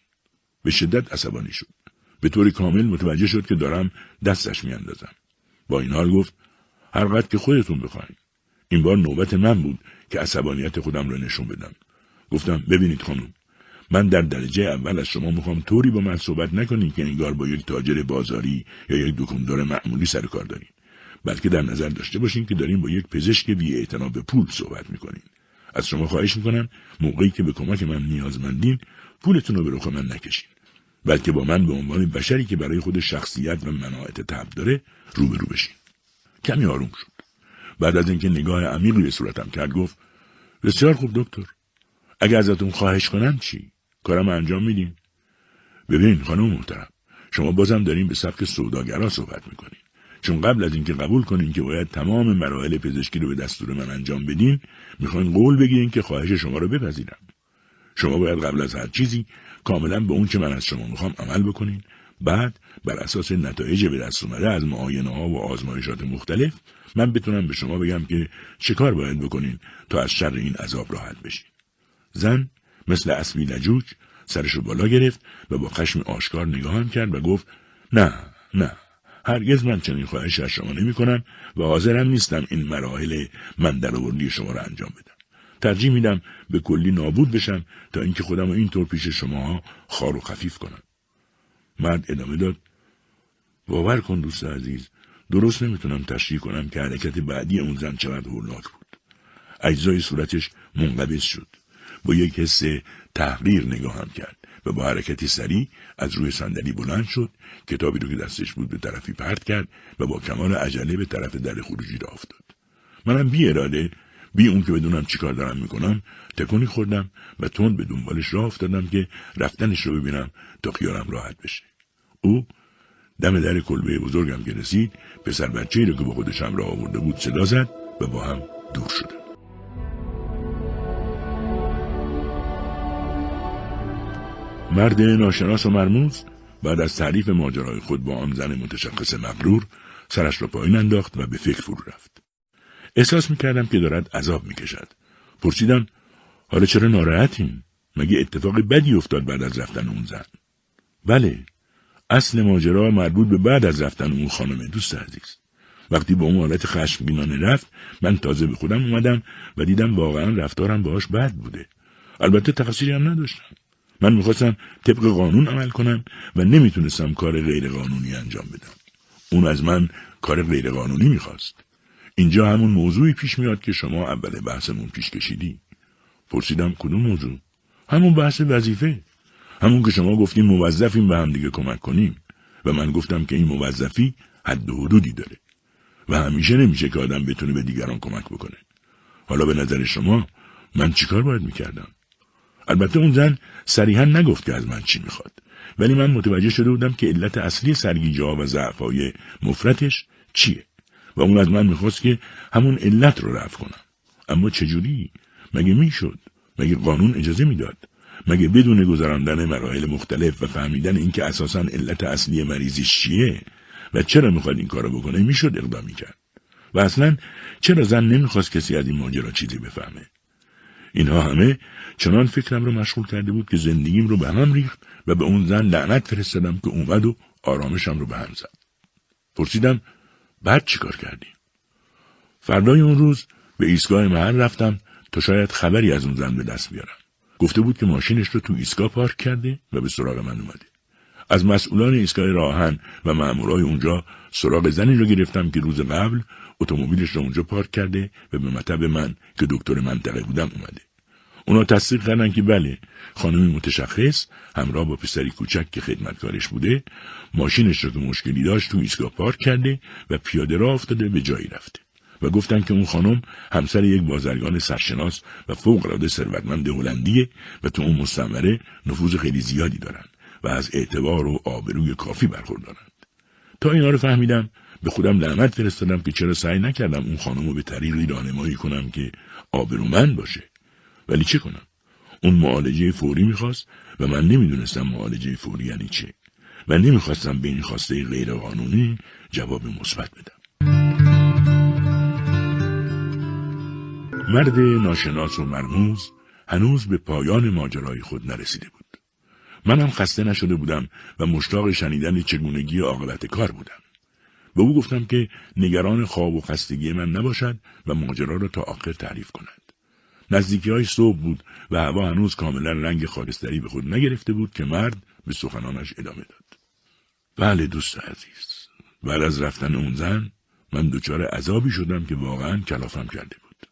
به شدت عصبانی شد. به طور کامل متوجه شد که دارم دستش میاندازم. با این حال گفت هر قد که خودتون بخواین. این بار نوبت من بود که عصبانیت خودم رو نشون بدم. گفتم ببینید خانم من در درجه اول از شما می‌خوام طوری با من صحبت نکنید که انگار با یک تاجر بازاری یا یک دکاندار معمولی سر کار دارین. بلکه در نظر داشته باشین که دارین با یک پزشک بی به پول صحبت می‌کنین. از شما خواهش می‌کنم موقعی که به کمک من نیازمندین پولتون رو به رخ من نکشین. بلکه با من به عنوان بشری که برای خود شخصیت و مناعت تب داره روبرو بشین. کمی آروم شد. بعد از اینکه نگاه عمیقی به صورتم کرد گفت بسیار خوب دکتر. اگر ازتون خواهش کنم چی؟ کارم انجام میدیم ببین خانم محترم شما بازم دارین به سبک سوداگرا صحبت می‌کنین. چون قبل از اینکه قبول کنین که باید تمام مراحل پزشکی رو به دستور من انجام بدین می‌خواین قول بگیرین که خواهش شما رو بپذیرم. شما باید قبل از هر چیزی کاملا به اون که من از شما می‌خوام عمل بکنین بعد بر اساس نتایج به دست اومده از معاینه ها و آزمایشات مختلف من بتونم به شما بگم که چه کار باید بکنین تا از شر این عذاب راحت بشین زن مثل اسبی لجوج سرش رو بالا گرفت و با خشم آشکار نگاهم کرد و گفت نه نه هرگز من چنین خواهش از شما نمی کنم و حاضرم نیستم این مراحل من در شما را انجام بدم. ترجیح میدم به کلی نابود بشم تا اینکه خودم رو اینطور پیش شما خار و خفیف کنم. مرد ادامه داد باور کن دوست عزیز درست نمی‌تونم تشریح کنم که حرکت بعدی اون زن چقدر هولناک بود. اجزای صورتش منقبض شد. با یک حس تحقیر نگاهم کرد و با حرکتی سریع از روی صندلی بلند شد کتابی رو که دستش بود به طرفی پرت کرد و با کمال عجله به طرف در خروجی را افتاد منم بی اراده بی اون که بدونم چیکار دارم می‌کنم تکونی خوردم و تند به دنبالش راه افتادم که رفتنش رو ببینم تا خیالم راحت بشه. او دم در کلبه بزرگم که رسید پسر بچه رو که با خودشم راه آورده بود صدا زد و با هم دور شدم مرد ناشناس و مرموز بعد از تعریف ماجرای خود با آن زن متشخص مغرور سرش را پایین انداخت و به فکر فرو رفت. احساس می‌کردم که دارد عذاب می‌کشد. پرسیدم حالا چرا ناراحتیم مگه اتفاق بدی افتاد بعد از رفتن اون زن؟ بله اصل ماجرا مربوط به بعد از رفتن اون خانم دوست عزیز. وقتی با اون حالت خشمگینانه رفت من تازه به خودم اومدم و دیدم واقعا رفتارم باهاش بد بوده. البته تقصیری هم نداشتم. من می‌خواستم طبق قانون عمل کنم و نمی‌تونستم کار غیر قانونی انجام بدم. اون از من کار غیر قانونی می‌خواست. اینجا همون موضوعی پیش میاد که شما اول بحثمون پیش کشیدی. پرسیدم کدوم موضوع؟ همون بحث وظیفه. همون که شما گفتیم موظفیم به هم دیگه کمک کنیم و من گفتم که این موظفی حد و حدودی داره و همیشه نمیشه که آدم بتونه به دیگران کمک بکنه. حالا به نظر شما من چیکار باید می‌کردم؟ البته اون زن صریحا نگفت که از من چی می‌خواد ولی من متوجه شده بودم که علت اصلی سرگیجه و ضعفای مفرتش چیه و اون از من می‌خواست که همون علت رو رفع کنم. اما چجوری؟ مگه می‌شد؟ مگه قانون اجازه می‌داد؟ مگه بدون گذراندن مراحل مختلف و فهمیدن اینکه اساسا علت اصلی مریضیش چیه؟ و چرا می‌خواد این کارو بکنه؟ می‌شد اقدام می‌کرد و اصلا چرا زن نمی‌خواست کسی از این ماجرا چیزی بفهمه؟ اینها همه چنان فکرم رو مشغول کرده بود که زندگیم رو به هم ریخت و به اون زن لعنت فرستادم که اومد و آرامشم رو به هم زد. پرسیدم بعد چیکار کردی؟ فردای اون روز به ایستگاه محل رفتم تا شاید خبری از اون زن به دست بیارم. گفته بود که ماشینش رو تو ایستگاه پارک کرده و به سراغ من اومده. از مسئولان ایستگاه راهن و مامورای اونجا سراغ زنی رو گرفتم که روز قبل اتومبیلش رو اونجا پارک کرده و به مطب من که دکتر منطقه بودم اومده. اونا تصدیق کردن که بله خانمی متشخص همراه با پسری کوچک که خدمتکارش بوده ماشینش رو که مشکلی داشت تو ایستگاه پارک کرده و پیاده راه افتاده به جایی رفته. و گفتن که اون خانم همسر یک بازرگان سرشناس و فوق العاده ثروتمند هلندیه و تو اون مستمره نفوذ خیلی زیادی دارن و از اعتبار و آبروی کافی برخوردارند تا اینا رو فهمیدم به خودم لعنت فرستادم که چرا سعی نکردم اون خانم رو به طریقی راهنمایی کنم که آبرومند باشه. ولی چه کنم؟ اون معالجه فوری می‌خواست و من نمی‌دونستم معالجه فوری یعنی چه و نمی‌خواستم به این خواسته غیرقانونی جواب مثبت بدم. مرد ناشناس و مرموز هنوز به پایان ماجرای خود نرسیده بود. منم خسته نشده بودم و مشتاق شنیدن چگونگی عاقبت کار بودم. به او گفتم که نگران خواب و خستگی من نباشد و ماجرا را تا آخر تعریف کند. نزدیکی های صبح بود و هوا هنوز کاملا رنگ خاکستری به خود نگرفته بود که مرد به سخنانش ادامه داد. بله دوست عزیز. بعد از رفتن اون زن من دچار عذابی شدم که واقعا کلافم کرده بود.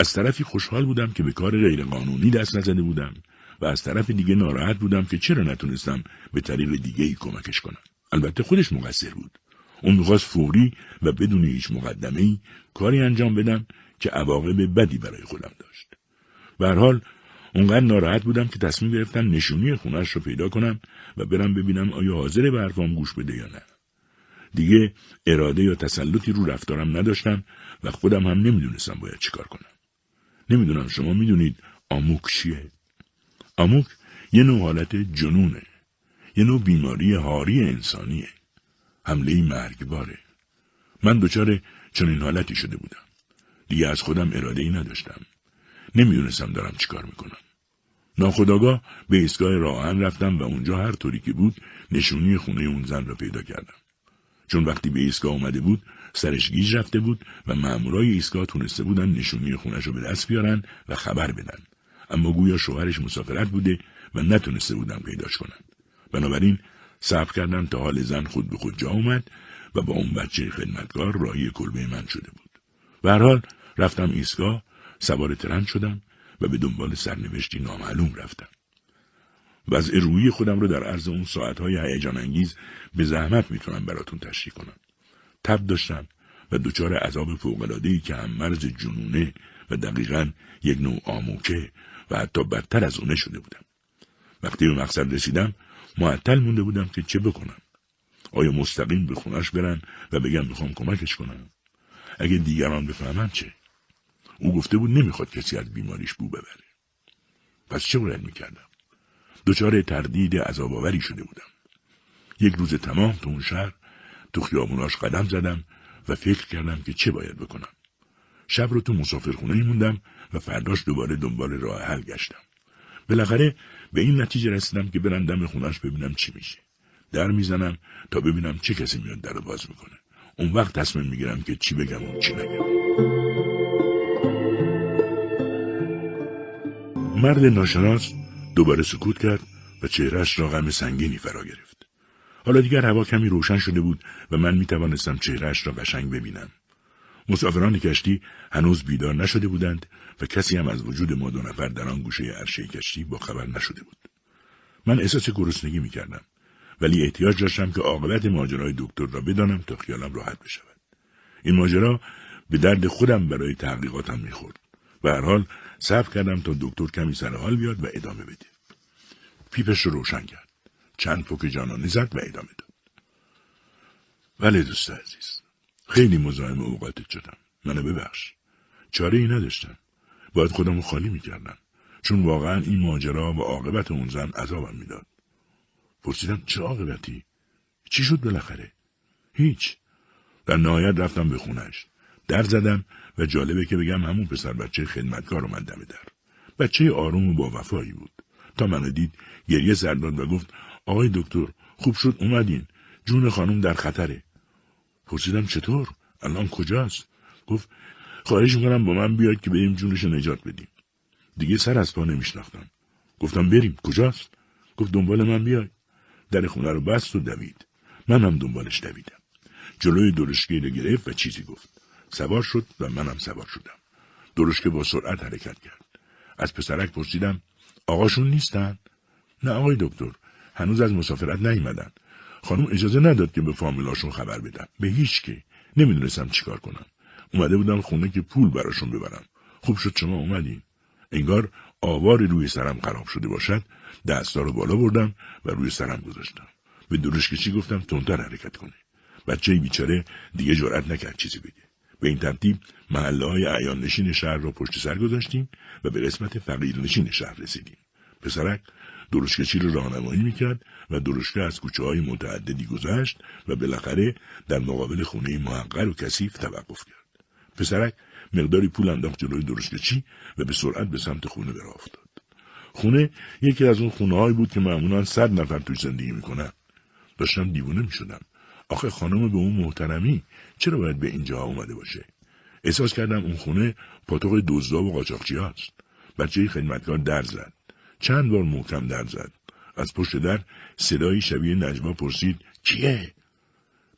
از طرفی خوشحال بودم که به کار غیرقانونی دست نزده بودم و از طرف دیگه ناراحت بودم که چرا نتونستم به طریق دیگه ای کمکش کنم. البته خودش مقصر بود. اون می‌خواست فوری و بدون هیچ مقدمه ای کاری انجام بدم که عواقب بدی برای خودم داشت. به حال اونقدر ناراحت بودم که تصمیم گرفتم نشونی خونش رو پیدا کنم و برم ببینم آیا حاضر به حرفام گوش بده یا نه. دیگه اراده یا تسلطی رو رفتارم نداشتم و خودم هم نمی‌دونستم باید چیکار کنم. نمی‌دونم شما می‌دونید آموک چیه؟ آموک یه نوع حالت جنونه. یه نوع بیماری هاری انسانیه. حمله مرگباره. من دچار چنین حالتی شده بودم. دیگه از خودم اراده ای نداشتم. نمی‌دونستم دارم چیکار می‌کنم. ناخداگاه به ایستگاه راهن رفتم و اونجا هر طوری که بود نشونی خونه اون زن را پیدا کردم. چون وقتی به ایستگاه آمده بود سرش گیج رفته بود و مامورای ایستگاه تونسته بودن نشونی خونش رو به دست بیارن و خبر بدن. اما گویا شوهرش مسافرت بوده و نتونسته بودن پیداش کنن. بنابراین صبر کردم تا حال زن خود به خود جا اومد و با اون بچه خدمتکار راهی کلبه من شده بود. به حال رفتم ایستگاه سوار ترن شدم و به دنبال سرنوشتی نامعلوم رفتم. وضع روی خودم رو در عرض اون ساعتهای هیجان انگیز به زحمت می‌تونم براتون تشریح کنم. تب داشتم و دچار عذاب فوقلادهی که هم مرز جنونه و دقیقا یک نوع آموکه و حتی بدتر از اونه شده بودم. وقتی به مقصد رسیدم معطل مونده بودم که چه بکنم. آیا مستقیم به خونش برن و بگم می‌خوام کمکش کنم؟ اگه دیگران بفهمن چه؟ او گفته بود نمی‌خواد کسی از بیماریش بو ببره. پس چه باید می‌کردم؟ دچار تردید عذاب شده بودم. یک روز تمام تو اون شهر تو خیابوناش قدم زدم و فکر کردم که چه باید بکنم. شب رو تو مسافرخونه موندم و فرداش دوباره دنبال راه حل گشتم. بالاخره به این نتیجه رسیدم که برم دم خونش ببینم چی میشه. در می‌زنم تا ببینم چه کسی میاد در باز می‌کنه. اون وقت تصمیم می‌گیرم که چی بگم و چی نگم. مرد ناشناس دوباره سکوت کرد و چهرش را غم سنگینی فرا گرفت. حالا دیگر هوا کمی روشن شده بود و من می توانستم چهرش را قشنگ ببینم. مسافران کشتی هنوز بیدار نشده بودند و کسی هم از وجود ما دو نفر در آن گوشه عرشه کشتی با خبر نشده بود. من احساس گرسنگی می کردم ولی احتیاج داشتم که عاقبت ماجرای دکتر را بدانم تا خیالم راحت بشود. این ماجرا به درد خودم برای تحقیقاتم می‌خورد. به هر حال صبر کردم تا دکتر کمی سر حال بیاد و ادامه بده. پیپش رو روشن کرد. چند پک جانانه زد و ادامه داد. ولی دوست عزیز. خیلی مزاحم اوقاتت شدم. منو ببخش. چاره ای نداشتم. باید خودم رو خالی می‌کردم. چون واقعا این ماجرا و عاقبت اون زن عذابم می‌داد. پرسیدم چه عاقبتی؟ چی شد بالاخره؟ هیچ. در نهایت رفتم به خونش. در زدم و جالبه که بگم همون پسر بچه خدمتکار اومد دم در. بچه آروم و با وفایی بود. تا منو دید گریه سرداد و گفت آقای دکتر خوب شد اومدین. جون خانم در خطره. پرسیدم چطور؟ الان کجاست؟ گفت خواهش می‌کنم با من بیاید که بریم جونش نجات بدیم. دیگه سر از پا نمیشناختم. گفتم بریم کجاست؟ گفت دنبال من بیای. در خونه رو بست و دوید. من هم دنبالش دویدم. جلوی درشگی رو گرفت و چیزی گفت. سوار شد و منم سوار شدم. درشکه با سرعت حرکت کرد. از پسرک پرسیدم آقاشون نیستن؟ نه آقای دکتر. هنوز از مسافرت نیومدن. خانم اجازه نداد که به فامیلاشون خبر بدم. به هیچ که. نمی‌دونستم چیکار کنم. اومده بودم خونه که پول براشون ببرم. خوب شد شما اومدین. انگار آواری روی سرم خراب شده باشد دستا رو بالا بردم و روی سرم گذاشتم. به درشکچی گفتم تندتر حرکت کنه. بچه بیچاره دیگه جرأت نکرد چیزی بگه. به این ترتیب محله های عیان نشین شهر را پشت سر گذاشتیم و به قسمت فقیر نشین شهر رسیدیم. پسرک درشکچی رو راهنمایی می‌کرد و درشکه از کوچه های متعددی گذشت و بالاخره در مقابل خونه محقر و کثیف توقف کرد. پسرک مقداری پول انداخت جلوی درشکچی و به سرعت به سمت خونه براه افتاد. خونه یکی از اون خونه بود که معمولا صد نفر توی زندگی می‌کنن. داشتم دیوونه می‌شدم. آخه خانم به اون محترمی چرا باید به اینجا اومده باشه؟ احساس کردم اون خونه پاتوق دزدا و قاچاقچی هست بچه خدمتکار در زد. چند بار محکم در زد. از پشت در صدایی شبیه نجما پرسید کیه؟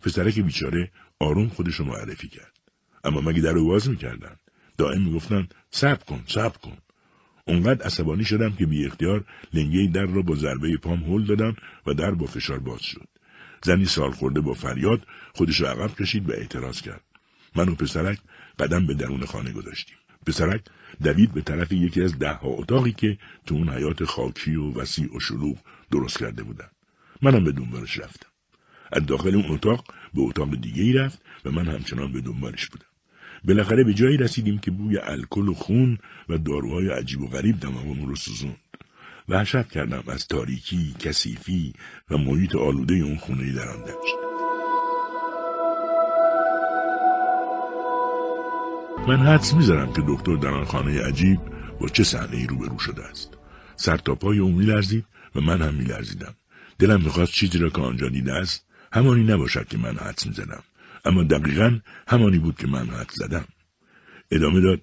پسرک بیچاره آروم خودش رو معرفی کرد. اما مگه در رو باز می‌کردن؟ دائم می‌گفتن صبر کن صبر کن. اونقدر عصبانی شدم که بی اختیار لنگه در را با ضربه پام هل دادم و در با فشار باز شد. زنی سال خورده با فریاد خودش را عقب کشید و اعتراض کرد. من و پسرک قدم به درون خانه گذاشتیم. پسرک دوید به طرف یکی از ده ها اتاقی که تو اون حیات خاکی و وسیع و شلوغ درست کرده بودن. منم به دنبالش رفتم. از داخل اون اتاق به اتاق دیگه ای رفت و من همچنان به دنبالش بودم بالاخره به جایی رسیدیم که بوی الکل و خون و داروهای عجیب و غریب دماغمون رو سوزوند وحشت کردم از تاریکی، کثیفی و محیط آلوده اون خونه در آن دشت. من حدس می‌زنم که دکتر در آن خانه عجیب با چه صحنه ای روبرو شده است. سر تا پای او میلرزید و من هم میلرزیدم. دلم می‌خواست چیزی را که آنجا دیده است همانی نباشد که من حدس می‌زدم اما دقیقا همانی بود که من حدس زدم ادامه داد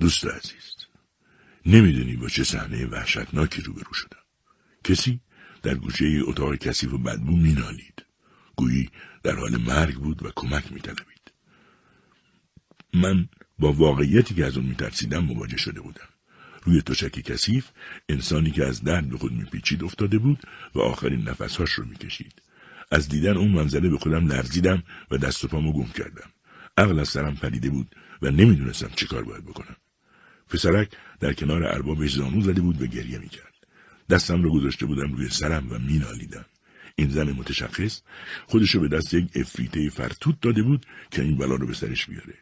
دوست عزیز نمی‌دونی با چه صحنه وحشتناکی روبرو شدم. کسی در گوشه اتاق کثیف و بدبو مینالید. گویی در حال مرگ بود و کمک میطلبید. من با واقعیتی که از اون میترسیدم مواجه شده بودم. روی تشک کثیف انسانی که از درد به خود میپیچید افتاده بود و آخرین نفسهاش رو می‌کشید. از دیدن اون منظره به خودم لرزیدم و دست و پامو گم کردم. عقل از سرم پریده بود و نمی‌دونستم چه کار باید بکنم. پسرک در کنار اربابش زانو زده بود و گریه می‌کرد. دستم رو گذاشته بودم روی سرم و مینالیدم. این زن متشخص خودشو به دست یک افریته فرتوت داده بود که این بلا رو به سرش بیاره.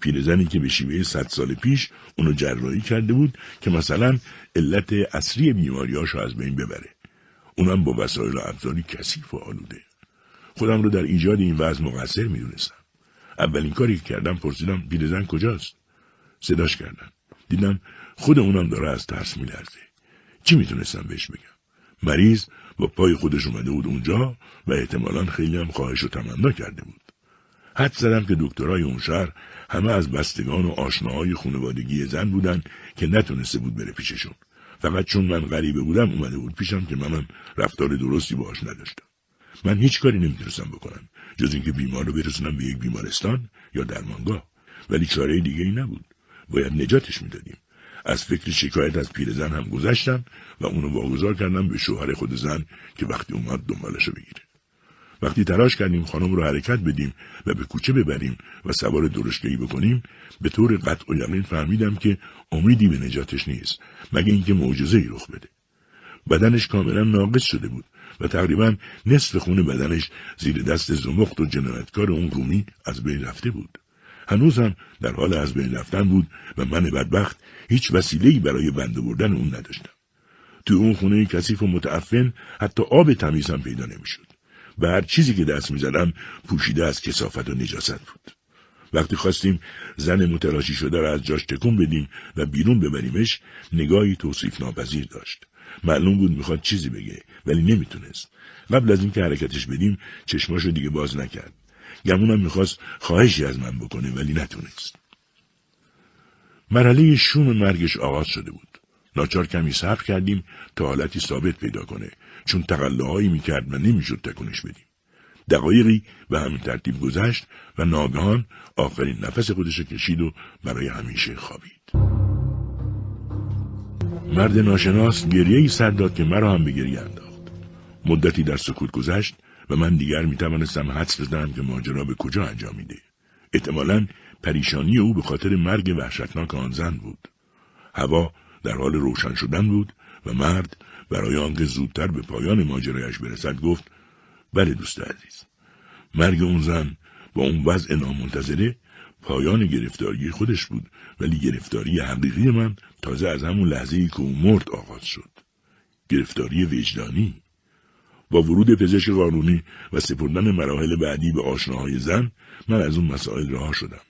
پیرزنی که به شیوه صد سال پیش اونو جراحی کرده بود که مثلا علت اصلی بیماریاشو از بین ببره. اونم با وسایل و ابزاری کثیف و آلوده. خودم رو در ایجاد این وضع مقصر می‌دونستم. اولین کاری که کردم پرسیدم پیرزن کجاست؟ صداش کردم. دیدم خود اونم داره از ترس میلرزه. چی می‌تونستم بهش بگم؟ مریض با پای خودش اومده بود اونجا و احتمالا خیلی هم خواهش و تمنا کرده بود. حد زدم که دکترای اون شهر همه از بستگان و آشناهای خانوادگی زن بودن که نتونسته بود بره پیششون. فقط چون من غریبه بودم اومده بود پیشم که منم رفتار درستی باهاش نداشتم. من هیچ کاری نمی‌تونستم بکنم جز اینکه بیمار رو برسونم به یک بیمارستان یا درمانگاه. ولی چاره دیگه ای نبود. باید نجاتش می‌دادیم. از فکر شکایت از پیرزن هم گذشتم و اونو واگذار کردم به شوهر خود زن که وقتی اومد دنبالشو بگیره. وقتی تلاش کردیم خانم رو حرکت بدیم و به کوچه ببریم و سوار درشگهی بکنیم به طور قطع و یقین فهمیدم که امیدی به نجاتش نیست مگه اینکه معجزه ای رخ بده. بدنش کاملا ناقص شده بود و تقریبا نصف خون بدنش زیر دست زمخت و جنایتکار اون رومی از بین رفته بود. هنوز هم در حال از بین رفتن بود و من بدبخت هیچ وسیله‌ای برای بنده بردن اون نداشتم. تو اون خونه کثیف و متعفن حتی آب تمیز هم پیدا نمی‌شد و هر چیزی که دست می‌زدم پوشیده از کسافت و نجاست بود. وقتی خواستیم زن متلاشی شده را از جاش تکون بدیم و بیرون ببریمش نگاهی توصیف ناپذیر داشت. معلوم بود می‌خواد چیزی بگه ولی نمی‌تونست. قبل از اینکه حرکتش بدیم چشماشو دیگه باز نکرد. گمونم می‌خواست خواهشی از من بکنه ولی نتونست. مرحله شوم مرگش آغاز شده بود. ناچار کمی صبر کردیم تا حالتی ثابت پیدا کنه چون تقلاهایی می‌کرد و نمی‌شد تکونش بدیم. دقایقی به همین ترتیب گذشت و ناگهان آخرین نفس خودش کشید و برای همیشه خوابید. مرد ناشناس گریه ای سر داد که مرا هم به گریه انداخت. مدتی در سکوت گذشت و من دیگر می توانستم حدس بزنم که ماجرا به کجا انجام میده. احتمالا پریشانی او به خاطر مرگ وحشتناک آن زن بود. هوا در حال روشن شدن بود و مرد برای آنکه زودتر به پایان ماجرایش برسد گفت بله دوست عزیز مرگ اون زن با اون وضع نامنتظره پایان گرفتاری خودش بود ولی گرفتاری حقیقی من تازه از همون لحظه که او مرد آغاز شد. گرفتاری وجدانی با ورود پزشک قانونی و سپردن مراحل بعدی به آشناهای زن من از اون مسائل رها شدم.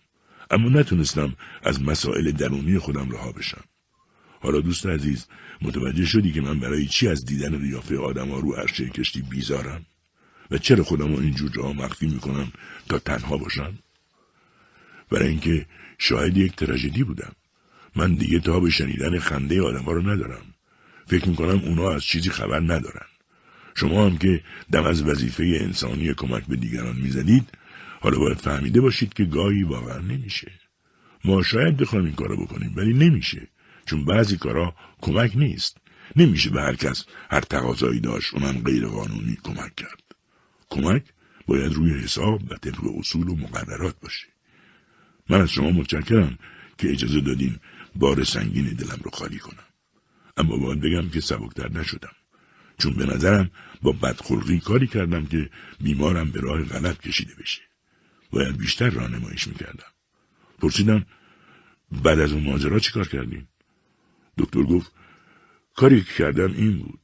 اما نتونستم از مسائل درونی خودم رها بشم. حالا دوست عزیز متوجه شدی که من برای چی از دیدن ریافه آدما رو عرشه کشتی بیزارم؟ و چرا خودم رو اینجور جاها مخفی می‌کنم تا تنها باشم؟ برای اینکه شاهد یک تراژدی بودم. من دیگه تا به شنیدن خنده آدما رو ندارم. فکر می‌کنم اونا از چیزی خبر ندارن. شما هم که دم از وظیفه انسانی کمک به دیگران می‌زدید حالا باید فهمیده باشید که گاهی واقعا نمیشه. ما شاید بخوایم این کارو بکنیم ولی نمیشه چون بعضی کارا کمک نیست. نمیشه به هر کس هر تقاضایی داشت اونم غیر قانونی کمک کرد. کمک باید روی حساب و طبق اصول و مقررات باشه. من از شما متشکرم که اجازه دادین بار سنگین دلم رو خالی کنم. اما باید بگم که سبکتر نشدم. چون به نظرم با بدخلقی کاری کردم که بیمارم به راه غلط کشیده بشه. باید بیشتر راهنماییش می‌کردم. پرسیدم بعد از اون ماجرا چیکار کردیم دکتر گفت کاری که کردم این بود.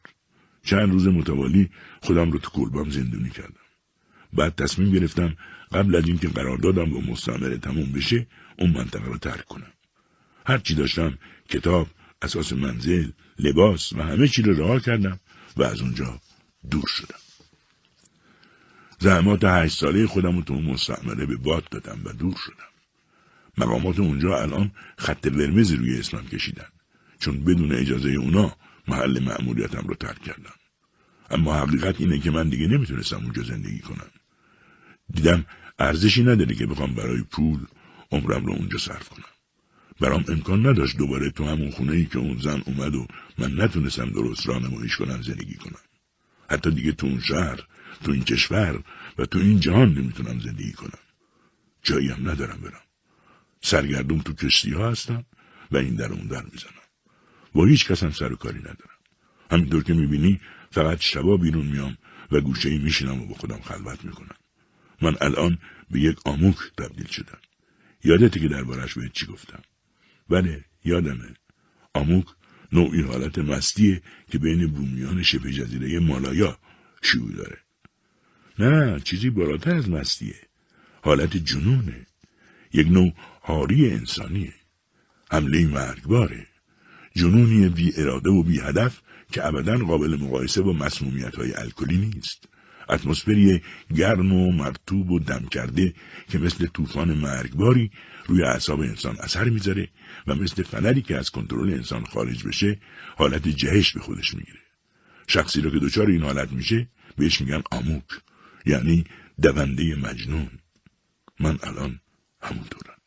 چند روز متوالی خودم رو تو کلبام زندونی کردم. بعد تصمیم گرفتم قبل از اینکه قراردادم با مستعمره تموم بشه اون منطقه رو ترک کنم. هرچی داشتم کتاب اساس منزل لباس و همه چی رو رها کردم. و از اونجا دور شدم. زحمات هشت ساله خودم رو تو اون مستعمره به باد دادم و دور شدم. مقامات اونجا الان خط قرمزی روی اسمم کشیدن. چون بدون اجازه اونا محل مأموریتم رو ترک کردم. اما حقیقت اینه که من دیگه نمی‌تونستم اونجا زندگی کنم. دیدم ارزشی نداره که بخوام برای پول عمرم رو اونجا صرف کنم. برام امکان نداشت دوباره تو همون خونه ای که اون زن اومد و من نتونستم درست رانماییش کنم زندگی کنم. حتی دیگه تو اون شهر تو این کشور و تو این جهان نمی‌تونم زندگی کنم. جایی هم ندارم برم. سرگردون تو کشتی ها هستم و این در اون در می‌زنم. با هیچ کس هم سر و کاری ندارم. همینطور که می‌بینی فقط شبا بیرون میام و گوشه ای میشینم و با خودم خلوت می‌کنم. من الان به یک آموک تبدیل شدم. یادتی که دربارش بهت چی گفتم؟ بله یادمه. آموک نوعی حالت مستیه که بین بومیان شبه جزیره مالایا شیوع داره. نه چیزی بالاتر از مستیه. حالت جنونه. یک نوع حاری انسانیه. حمله مرگباره. جنونی بی اراده و بی هدف که ابدا قابل مقایسه با مسمومیت های الکلی نیست. اتمسفری گرم و مرتوب و دم کرده که مثل طوفان مرگباری روی اعصاب انسان اثر می‌ذاره و مثل فنری که از کنترل انسان خارج بشه حالت جهش به خودش می‌گیره. شخصی را که دچار این حالت میشه بهش میگن آموک یعنی دونده مجنون. من الان همونطورم.